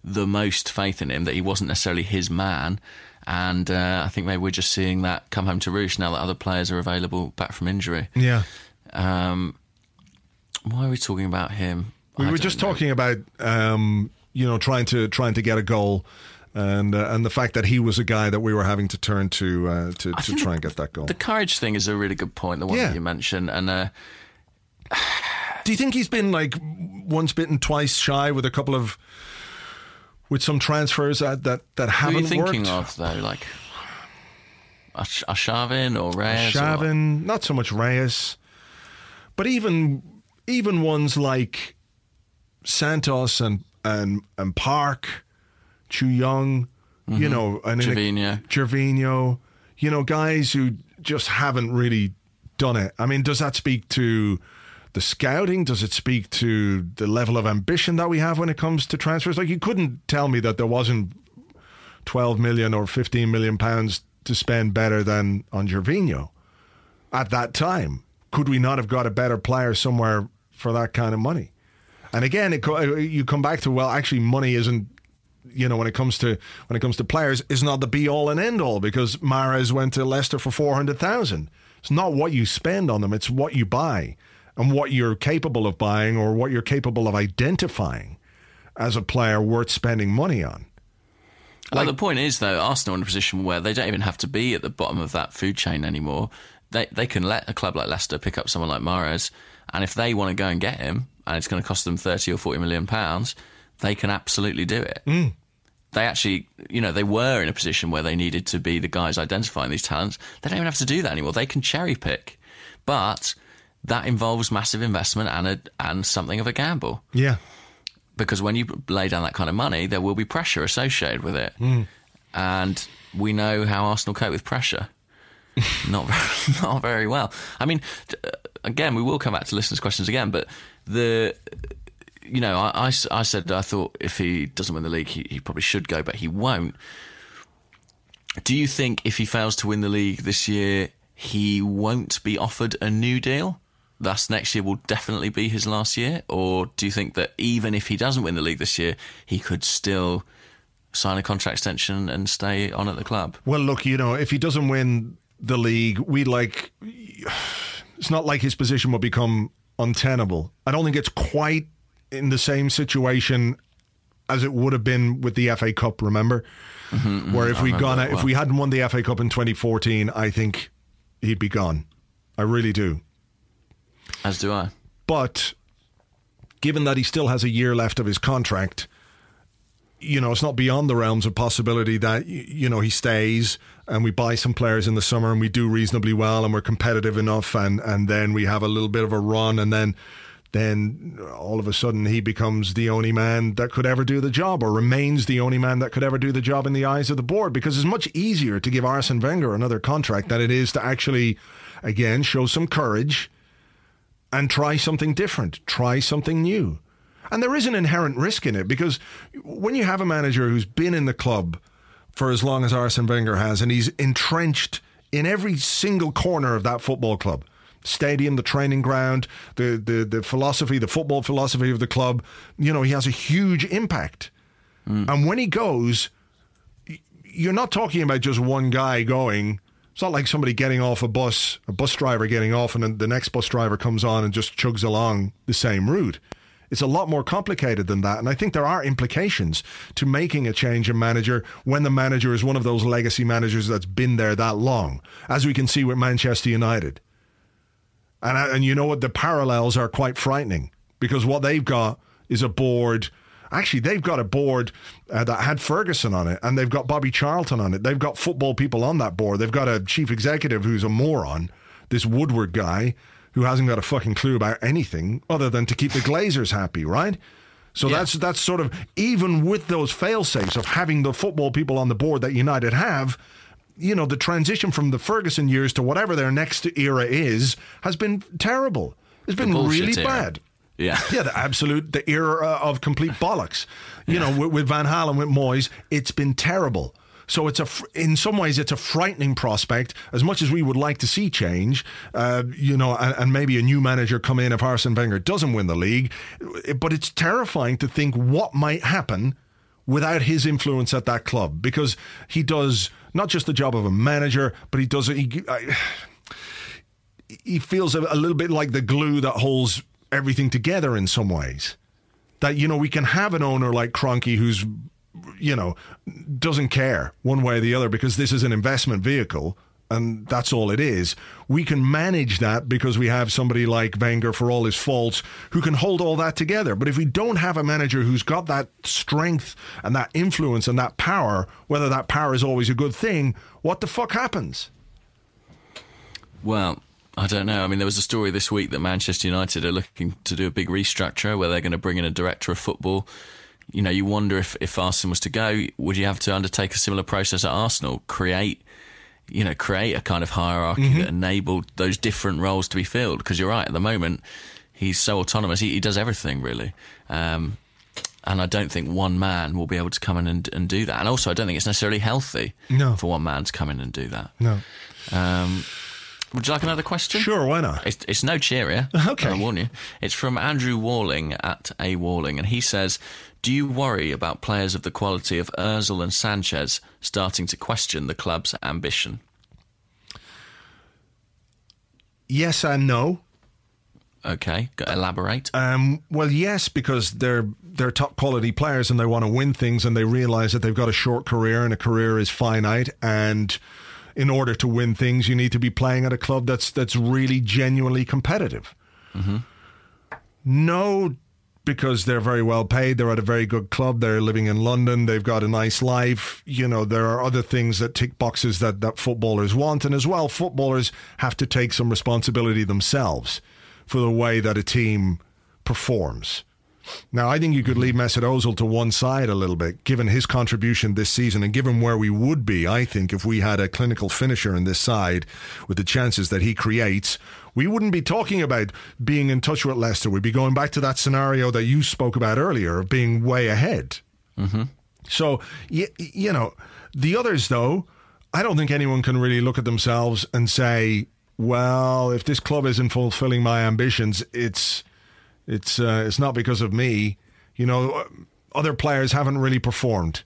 the most faith in him, that he wasn't necessarily his man. And uh, I think maybe we're just seeing that come home to roost now that other players are available back from injury. Yeah. Um, why are we talking about him? We I were just know. talking about um, you know trying to trying to get a goal, and uh, and the fact that he was a guy that we were having to turn to uh, to, to try and get that goal. The courage thing is a really good point, the one Yeah. that you mentioned. And uh, Do you think he's been like once bitten, twice shy with a couple of with some transfers that that, that who are haven't you thinking worked? of, though? Like Arshavin or Reyes? or- not so much Reyes, but even even ones like Santos and and and Park, Chu Young, you mm-hmm. know, and in Gervinho. Gervinho, you know, guys who just haven't really done it. I mean, does that speak to the scouting? Does it speak to the level of ambition that we have when it comes to transfers? Like, you couldn't tell me that there wasn't 12 million or 15 million pounds to spend better than on Gervinho at that time. Could we not have got a better player somewhere for that kind of money? And again, it, uh, you come back to well, actually, money isn't. You know, when it comes to when it comes to players, is not the be all and end all because Mahrez went to Leicester for four hundred thousand. It's not what you spend on them; it's what you buy and what you're capable of buying or what you're capable of identifying as a player worth spending money on. Well, the point is, though, Arsenal are in a position where they don't even have to be at the bottom of that food chain anymore. They they can let a club like Leicester pick up someone like Mahrez, and if they want to go and get him, and it's going to cost them thirty or forty million pounds, they can absolutely do it. Hmm. They actually, you know, they were in a position where they needed to be the guys identifying these talents. They don't even have to do that anymore. They can cherry pick, but that involves massive investment and a, and something of a gamble. Yeah. Because when you lay down that kind of money, there will be pressure associated with it, and we know how Arsenal cope with pressure. *laughs* not very, *laughs* not very well. I mean, uh, again, we will come back to listeners' questions again, but the you know, I I said I thought if he doesn't win the league, he, he probably should go, but he won't. Do you think if he fails to win the league this year, he won't be offered a new deal? Thus, next year will definitely be his last year? Or do you think that even if he doesn't win the league this year, he could still sign a contract extension and stay on at the club? Well, look, you know, if he doesn't win the league, we like. It's not like his position will become untenable. I don't think it's quite in the same situation as it would have been with the FA Cup. Remember, mm-hmm, mm-hmm. where if I we gone, that if we hadn't won the FA Cup in 2014, I think he'd be gone. I really do. As do I. But given that he still has a year left of his contract, you know, it's not beyond the realms of possibility that, you know, he stays and we buy some players in the summer and we do reasonably well and we're competitive enough and, and then we have a little bit of a run and then then all of a sudden he becomes the only man that could ever do the job or remains the only man that could ever do the job in the eyes of the board because it's much easier to give Arsene Wenger another contract than it is to actually again show some courage and try something different, try something new. And there is an inherent risk in it because when you have a manager who's been in the club for as long as Arsene Wenger has and he's entrenched in every single corner of that football club, stadium, the training ground, the, the, the philosophy, the football philosophy of the club, you know, he has a huge impact. Hmm. And when he goes, you're not talking about just one guy going. It's not like somebody getting off a bus, a bus driver getting off, and then the next bus driver comes on and just chugs along the same route. It's a lot more complicated than that. And I think there are implications to making a change in manager when the manager is one of those legacy managers that's been there that long, as we can see with Manchester United. And, and you know what? The parallels are quite frightening because what they've got is a board. Actually, they've got a board uh, that had Ferguson on it, and they've got Bobby Charlton on it. They've got football people on that board. They've got a chief executive who's a moron, this Woodward guy who hasn't got a fucking clue about anything other than to keep the Glazers happy, right? So that's that's sort of even with those fail safes of having the football people on the board that United have, you know, the transition from the Ferguson years to whatever their next era is has been terrible. It's been really era. bad. Yeah. *laughs* Yeah, the absolute the era of complete bollocks. You know, with, with Van Halen, with Moyes, it's been terrible. So it's a, in some ways, it's a frightening prospect. As much as we would like to see change, uh, you know, and, and maybe a new manager come in if Arsene Wenger doesn't win the league, but it's terrifying to think what might happen without his influence at that club because he does not just the job of a manager, but he does. He, I, *sighs* he feels a, a little bit like the glue that holds everything together in some ways. That you know we can have an owner like Kroenke who's you know doesn't care one way or the other because this is an investment vehicle and that's all it is. We can manage that because we have somebody like Wenger for all his faults who can hold all that together. But if we don't have a manager who's got that strength and that influence and that power, whether that power is always a good thing, what the fuck happens? Well, I don't know. I mean, there was a story this week that Manchester United are looking to do a big restructure where they're going to bring in a director of football. You know, you wonder if, if Arsenal was to go, would you have to undertake a similar process at Arsenal? Create, you know, create a kind of hierarchy that enabled those different roles to be filled? Because you're right, at the moment, he's so autonomous. He, he does everything, really. Um, and I don't think one man will be able to come in and, and do that. And also, I don't think it's necessarily healthy No. for one man to come in and do that. No. Um, would you like another question? Sure, why not? It's, it's no cheerier. *laughs* Okay. I warn you. It's from Andrew Walling at A Walling, and he says, "Do you worry about players of the quality of Özil and Sanchez starting to question the club's ambition?" Yes and no. Okay, elaborate. Um, well, yes, because they're they're top quality players and they want to win things, and they realize that they've got a short career and a career is finite. And in order to win things, you need to be playing at a club that's that's really genuinely competitive. Mm-hmm. No, because they're very well paid. They're at a very good club. They're living in London. They've got a nice life. You know, there are other things that tick boxes that, that footballers want. And as well, footballers have to take some responsibility themselves. for the way that a team performs. Now, I think you could leave Mesut Ozil to one side a little bit, given his contribution this season and given where we would be. I think if we had a clinical finisher in this side with the chances that he creates, we wouldn't be talking about being in touch with Leicester. We'd be going back to that scenario that you spoke about earlier of being way ahead. Mm-hmm. So, you, you know, the others, though, I don't think anyone can really look at themselves and say, well, if this club isn't fulfilling my ambitions, it's it's uh, it's not because of me. You know, other players haven't really performed.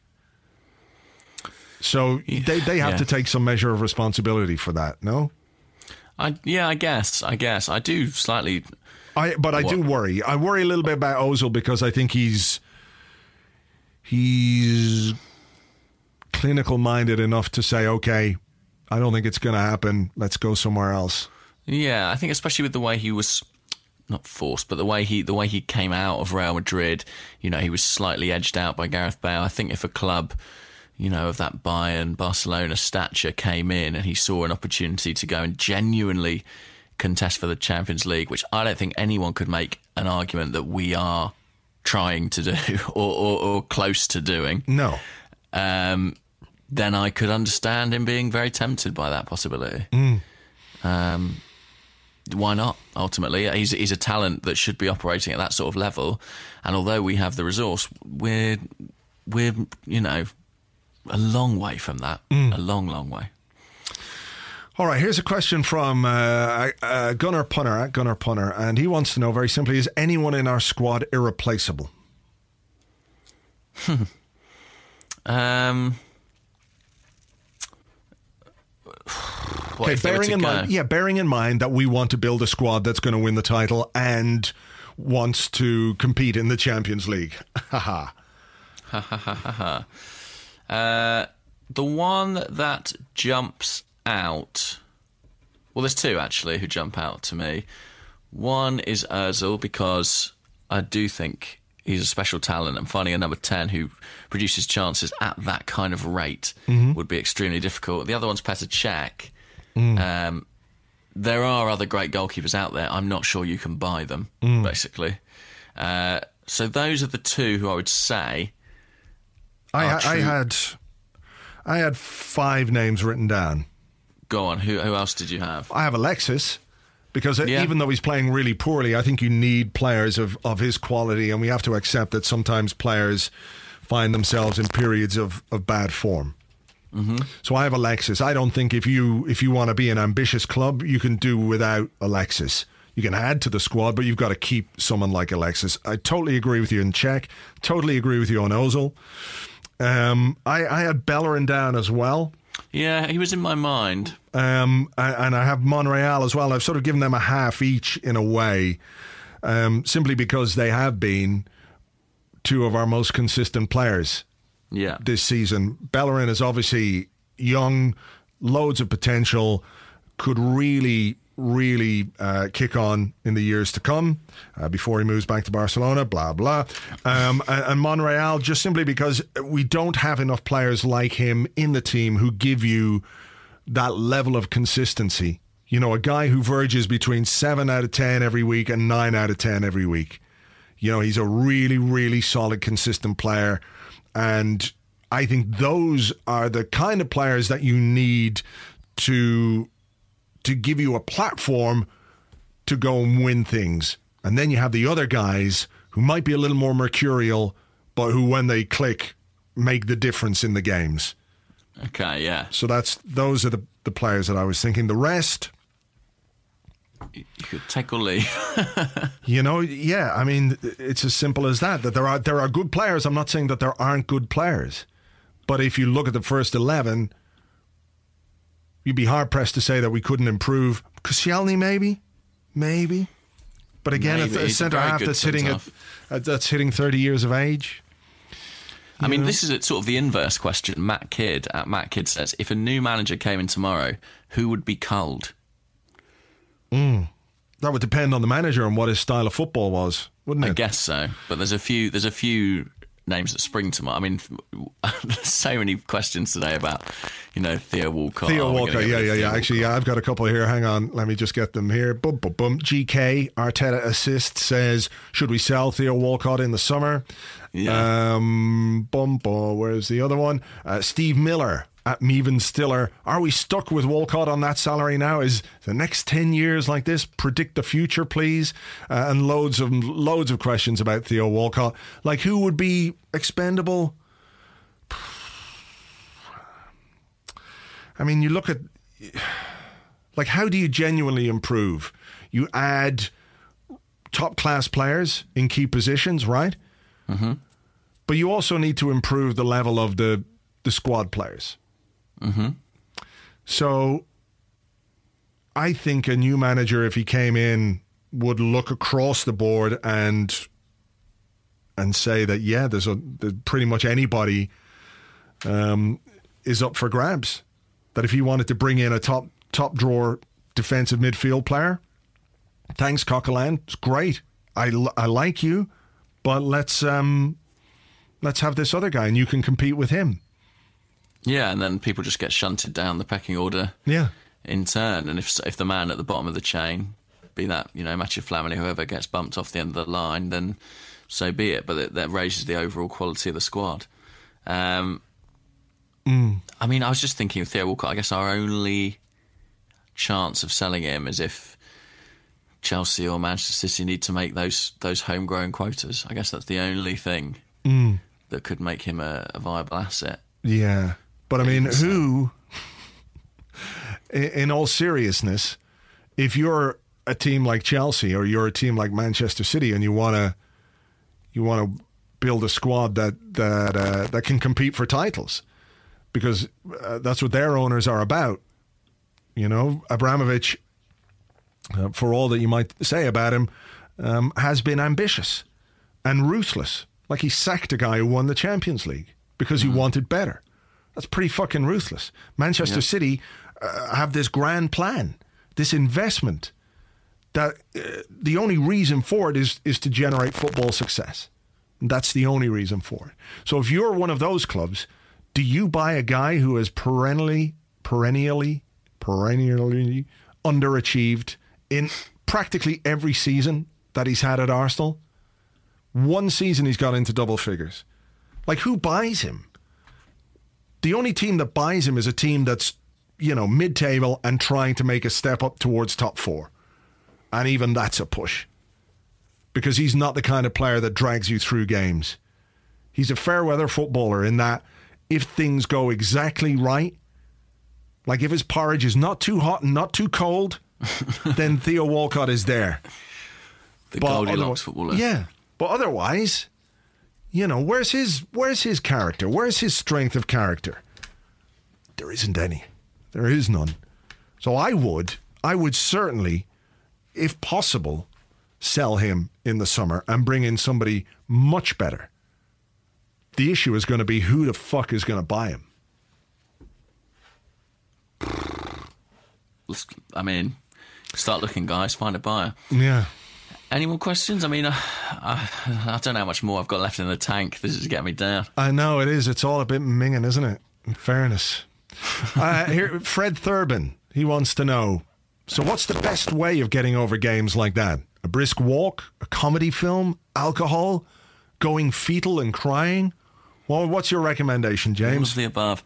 So they, they have Yeah. to take some measure of responsibility for that, no? I yeah, I guess. I guess I do slightly. I but I do worry. I worry a little bit about Ozil because I think he's he's clinical minded enough to say, okay, I don't think it's going to happen. Let's go somewhere else. Yeah, I think especially with the way he was not forced, but the way he the way he came out of Real Madrid, you know, he was slightly edged out by Gareth Bale. I think if a club, you know, of that Bayern, Barcelona stature came in and he saw an opportunity to go and genuinely contest for the Champions League, which I don't think anyone could make an argument that we are trying to do *laughs* or, or, or close to doing, No. um, then I could understand him being very tempted by that possibility. Um, why not? Ultimately, he's he's a talent that should be operating at that sort of level, and although we have the resource, we're we're you know a long way from that, a long, long way. All right, here's a question from uh, uh, Gunnar Punner at Gunnar Punner, and he wants to know very simply: Is anyone in our squad irreplaceable? *laughs* Um, what *sighs* Okay, if they were bearing in go? mind, yeah, bearing in mind that we want to build a squad that's going to win the title and wants to compete in the Champions League. *laughs* Haha. Uh, the one that jumps out. Well, there's two actually who jump out to me. One is Özil because I do think he's a special talent, and finding a number ten who produces chances at that kind of rate would be extremely difficult. The other one's Petr Cech. Um, there are other great goalkeepers out there. I'm not sure you can buy them, basically. Uh, so those are the two who I would say. I, I had, I had five names written down. Go on. Who who else did you have? I have Alexis because Yeah. even though he's playing really poorly, I think you need players of, of his quality, and we have to accept that sometimes players find themselves in periods of, of bad form. Mm-hmm. So I have Alexis. I don't think if you if you want to be an ambitious club, you can do without Alexis. You can add to the squad, but you've got to keep someone like Alexis. I totally agree with you in Cech. Totally agree with you on Ozil. Um, I, I had Bellerin down as well. Yeah, he was in my mind. Um, and I have Monreal as well. I've sort of given them a half each in a way, um, simply because they have been two of our most consistent players Yeah. this season. Bellerin is obviously young, loads of potential, could really, really uh, kick on in the years to come uh, before he moves back to Barcelona, blah, blah. Um, and, and Monreal, just simply because we don't have enough players like him in the team who give you that level of consistency. You know, a guy who verges between seven out of 10 every week and nine out of 10 every week. You know, he's a really, really solid, consistent player. And I think those are the kind of players that you need to to give you a platform to go and win things. And then you have the other guys who might be a little more mercurial, but who when they click make the difference in the games. Okay, yeah. So that's those are the, the players that I was thinking. The rest, You could take or leave. *laughs* You know, yeah. I mean, it's as simple as that. That there are there are good players. I'm not saying that there aren't good players, but if you look at the first eleven, you'd be hard pressed to say that we couldn't improve. Koscielny, maybe, maybe, but again, Maybe. a, a centre half that's hitting at, centre-half. that's hitting thirty years of age. I mean, this is a, sort of the inverse question. Matt Kidd at Matt Kidd says, if a new manager came in tomorrow, who would be culled? Hmm. That would depend on the manager and what his style of football was, wouldn't it? I guess so, but there's a few. There's a few names that spring to mind. I mean, *laughs* so many questions today about, you know, Theo Walcott. Theo Walker, yeah, yeah, yeah. Theo Actually, yeah, I've got a couple here. Hang on, let me just get them here. Boom, boom, boom. GK Arteta assist says, should we sell Theo Walcott in the summer? Yeah. Um, bum, bum. Where's the other one? Uh, Steve Miller at Meven Stiller. Are we stuck with Walcott on that salary now? Is the next ten years like this? Predict the future, please. Uh, and loads of loads of questions about Theo Walcott. Like who would be expendable? *sighs* I mean, you look at *sighs* like how do you genuinely improve? You add top class players in key positions, right? Mm-hmm. But you also need to improve the level of the the squad players. Mm-hmm. So, I think a new manager, if he came in, would look across the board and and say that yeah, there's a there's pretty much anybody um, is up for grabs. That if he wanted to bring in a top top drawer defensive midfield player, thanks Coquelin, it's great. I, I like you, but let's um let's have this other guy and you can compete with him. Yeah, and then people just get shunted down the pecking order Yeah. in turn. And if if the man at the bottom of the chain, be that you know Matthew Flamini, whoever gets bumped off the end of the line, then so be it. But it, that raises the overall quality of the squad. Um, I mean, I was just thinking of Theo Walcott. I guess our only chance of selling him is if Chelsea or Manchester City need to make those those homegrown quotas. I guess that's the only thing that could make him a, a viable asset. Yeah. But I mean, who, in, all seriousness, if you're a team like Chelsea or you're a team like Manchester City and you want to, you want to build a squad that that uh, that can compete for titles, because uh, that's what their owners are about. You know, Abramovich, uh, for all that you might say about him, um, has been ambitious and ruthless. Like he sacked a guy who won the Champions League because he wanted better. That's pretty fucking ruthless. Manchester City uh, have this grand plan, this investment that uh, the only reason for it is is to generate football success. That's the only reason for it. So if you're one of those clubs, do you buy a guy who has perennially, perennially, perennially underachieved in practically every season that he's had at Arsenal? One season he's got into double figures. Like who buys him? The only team that buys him is a team that's, you know, mid-table and trying to make a step up towards top 4. And even that's a push. Because he's not the kind of player that drags you through games. He's a fair weather footballer in that if things go exactly right, like if his porridge is not too hot and not too cold, *laughs* then Theo Walcott is there. The But Goldilocks footballer. Yeah, but otherwise, you know, where's his where's his character? Where's his strength of character? There isn't any. There is none. So I would, I would certainly, if possible, sell him in the summer and bring in somebody much better. The issue is going to be who the fuck is going to buy him. Let's- I mean, start looking, guys. Find a buyer. Yeah. Any more questions? I mean, uh, I, I don't know how much more I've got left in the tank. This is getting me down. I know it is. It's all a bit minging, isn't it? In fairness. *laughs* uh, here, Fred Thurbin, he wants to know. So, what's the best way of getting over games like that? A brisk walk, a comedy film, alcohol, going fetal and crying? Well, what's your recommendation, All of James? the above.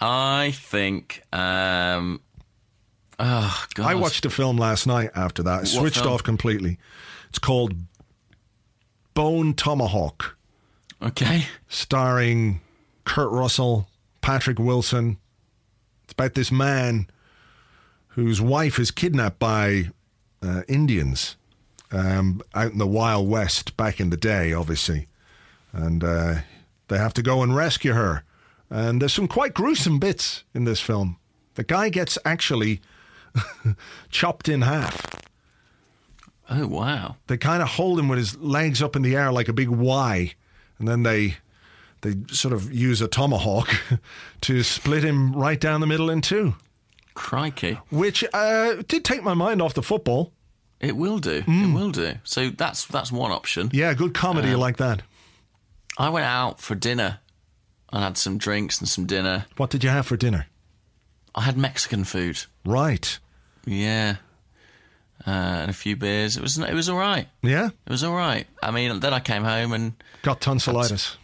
I think. Um, oh God! I watched a film last night after that. I switched film? off completely. It's called Bone Tomahawk. Okay. starring Kurt Russell, Patrick Wilson. It's about this man whose wife is kidnapped by uh, Indians um, out in the Wild West back in the day, obviously. And uh, they have to go and rescue her. And there's some quite gruesome bits in this film. The guy gets actually *laughs* chopped in half. Oh wow! They kind of hold him with his legs up in the air like a big Y, and then they they sort of use a tomahawk *laughs* to split him right down the middle in two, Crikey! which uh, did take my mind off the football. It will do. Hmm. It will do. So that's that's one option. Yeah, good comedy like that. I went out for dinner. I had some drinks and some dinner. What did you have for dinner? I had Mexican food. Right. Yeah. Uh, and a few beers. It was it was all right. Yeah. It was all right. I mean, then I came home and Got tonsillitis.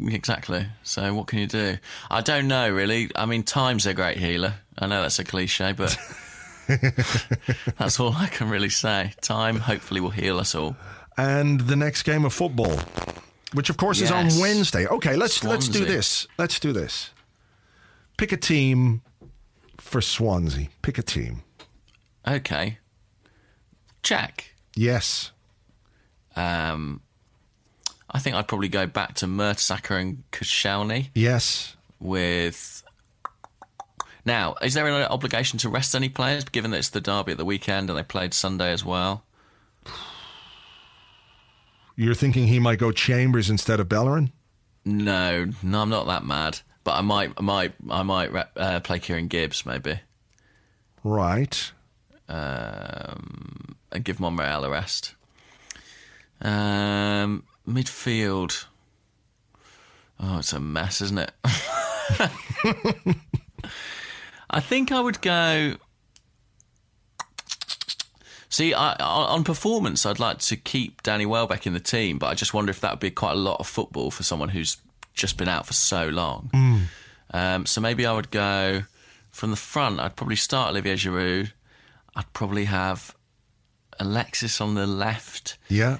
exactly. So what can you do? I don't know really. I mean, time's a great healer. I know that's a cliche, but *laughs* that's all I can really say. Time hopefully will heal us all. and the next game of football, which of course is on Wednesday. Okay, let's let's do this. Let's do this. Pick a team for Swansea. Pick a team. Okay. Jack. Yes. Um, I think I'd probably go back to Mertesacker and Koscielny Yes. with. Now, is there an obligation to rest any players, given that it's the derby at the weekend and they played Sunday as well? You're thinking he might go Chambers instead of Bellerin? No, no, I'm not that mad. But I might, I might, I might uh, play Kieran Gibbs maybe, Right. um, and give Monreal a rest. Um, midfield. Oh, it's a mess, isn't it? *laughs* I think I would go. See, I, on performance, I'd like to keep Danny Welbeck in the team, but I just wonder if that would be quite a lot of football for someone who's just been out for so long. Um, so maybe I would go from the front. I'd probably start Olivier Giroud. I'd probably have Alexis on the left. Yeah.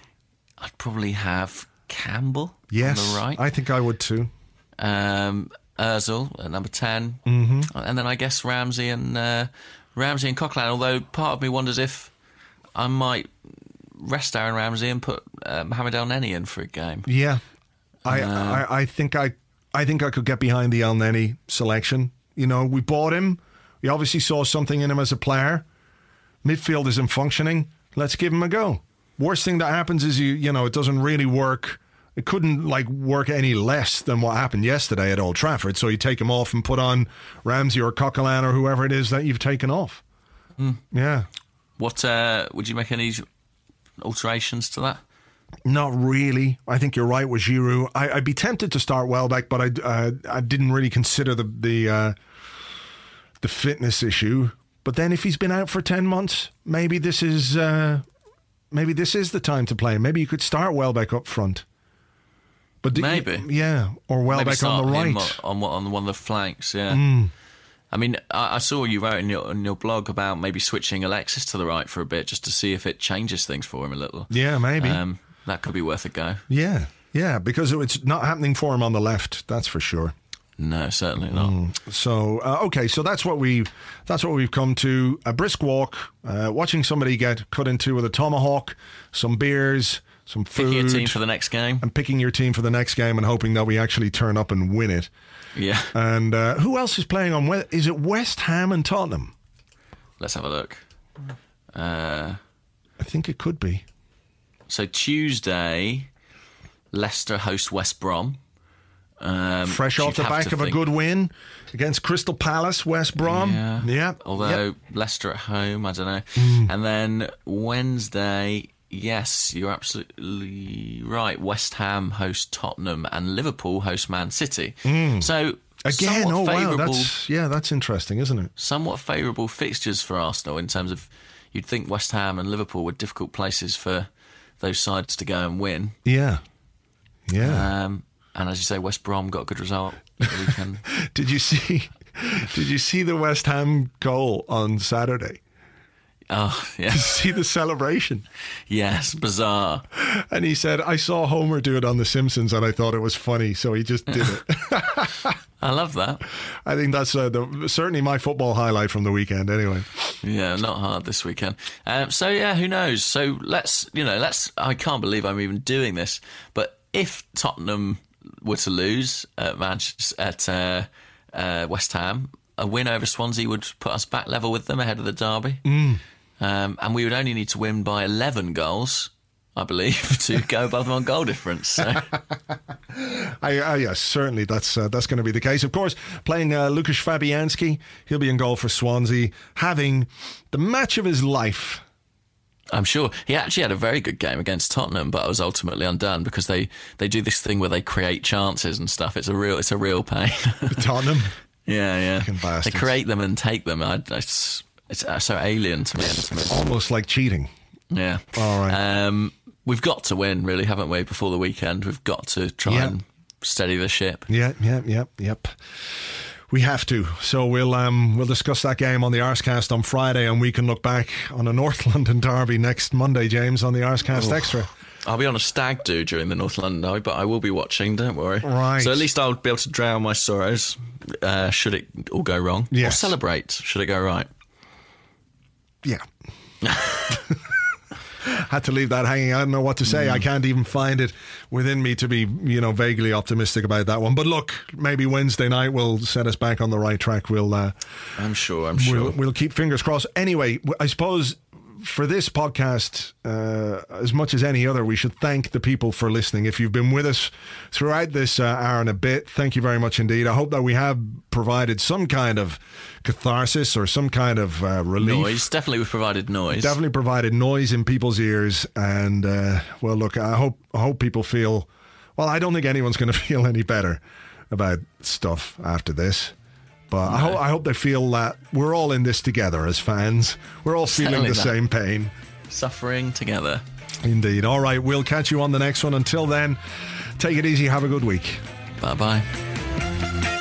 I'd probably have Campbell Yes. on the right. I think I would too. um, Özil at number 10 Mm-hmm. and then I guess Ramsey and uh, Ramsey and Coquelin. Although part of me wonders if I might rest Aaron Ramsey and put uh, Mohamed El Neni in for a game. Yeah. I, I I think I I think I could get behind the El Neni selection. You know, we bought him. We obviously saw something in him as a player. Midfield isn't functioning. Let's give him a go. Worst thing that happens is you you know it doesn't really work. It couldn't like work any less than what happened yesterday at Old Trafford. So you take him off and put on Ramsey or Coquelin or whoever it is that you've taken off. Yeah. What uh, would you make any alterations to that? Not really. I think you're right with Giroud. I, I'd be tempted to start Welbeck, but I, uh, I didn't really consider the the uh, the fitness issue. But then, if he's been out for ten months, maybe this is uh, maybe this is the time to play. Maybe you could start Welbeck up front. But Maybe. yeah, or Welbeck on the right. on, on on one of the flanks. Yeah. Hmm. I mean, I, I saw you wrote in your, in your blog about maybe switching Alexis to the right for a bit, just to see if it changes things for him a little. Yeah, maybe. Um, that could be worth a go. yeah, yeah, because it's not happening for him on the left. That's for sure. No, certainly not. So uh, okay, so that's what we that's what we've come to a brisk walk, uh, watching somebody get cut into with a tomahawk, some beers, some food, Picking a team for the next game. and picking your team for the next game, and hoping that we actually turn up and win it. Yeah. And uh, who else is playing on? We- Is it West Ham and Tottenham? Let's have a look. Uh, I think it could be. so Tuesday, Leicester host West Brom. Um, Fresh off the back of a good win against Crystal Palace, West Brom. Yeah. yeah. Although Yep. Leicester at home, I don't know. Hmm. And then Wednesday, yes, you're absolutely right. West Ham host Tottenham and Liverpool host Man City. So Hmm. again, oh wow, that's yeah, that's interesting, isn't it? somewhat favourable fixtures for Arsenal in terms of you'd think West Ham and Liverpool were difficult places for those sides to go and win. Yeah, yeah. Um, and as you say, West Brom got a good result weekend. *laughs* Did you see? Did you see the West Ham goal on Saturday? oh, *laughs* yeah. See the celebration, Yes, bizarre. and he said, "I saw Homer do it on The Simpsons, and I thought it was funny, so he just did it." *laughs* I love that. I think that's uh, the, certainly my football highlight from the weekend. Anyway, Yeah, not hard this weekend. Um, so yeah, who knows? So let's you know, let's. I can't believe I'm even doing this, but if Tottenham were to lose at Manchester at uh, uh, West Ham, a win over Swansea would put us back level with them ahead of the derby, Mm. um, and we would only need to win by 11 goals. I believe *laughs* to go above them on goal difference. So *laughs* I, yes, certainly that's uh, that's going to be the case. Of course, playing uh, Lukas Fabianski, he'll be in goal for Swansea, having the match of his life I'm sure he actually had a very good game against Tottenham, but I was ultimately undone because they, they do this thing where they create chances and stuff. It's a real it's a real pain. Tottenham. *laughs* yeah, yeah. They create them and take them. I, it's it's uh, so alien to me. me. Almost like cheating. Yeah. All right. Um, we've got to win, really, haven't we? Before the weekend, we've got to try Yeah. and steady the ship. Yeah, yeah, yeah, yep. We have to. So we'll um we'll discuss that game on the Arsecast on Friday, and we can look back on a North *laughs* London derby next Monday, James, on the Arsecast Extra. I'll be on a stag do during the North London derby, but I will be watching. Don't worry. Right. So at least I'll be able to drown my sorrows. Uh, should it all go wrong? Or celebrate. Should it go right? Yeah. *laughs* Had to leave that hanging. I don't know what to say. I Mm. can't even find it within me to be, you know, vaguely optimistic about that one. But look, maybe Wednesday night will set us back on the right track. We'll uh, I'm sure. I'm sure. We'll, we'll keep fingers crossed. Anyway, I suppose for this podcast, uh, as much as any other, we should thank the people for listening. If you've been with us throughout this uh, hour and a bit, thank you very much indeed. I hope that we have provided some kind of catharsis or some kind of uh, relief. noise. Definitely, we've provided noise. Definitely provided noise in people's ears, and uh, well, look, I hope I hope people feel. Well, I don't think anyone's going *laughs* to feel any better about stuff after this, but I hope I hope they feel that we're all in this together as fans. We're all feeling Certainly the that. same pain. Suffering together. Indeed. All right, we'll catch you on the next one. Until then, take it easy. Have a good week. Bye bye.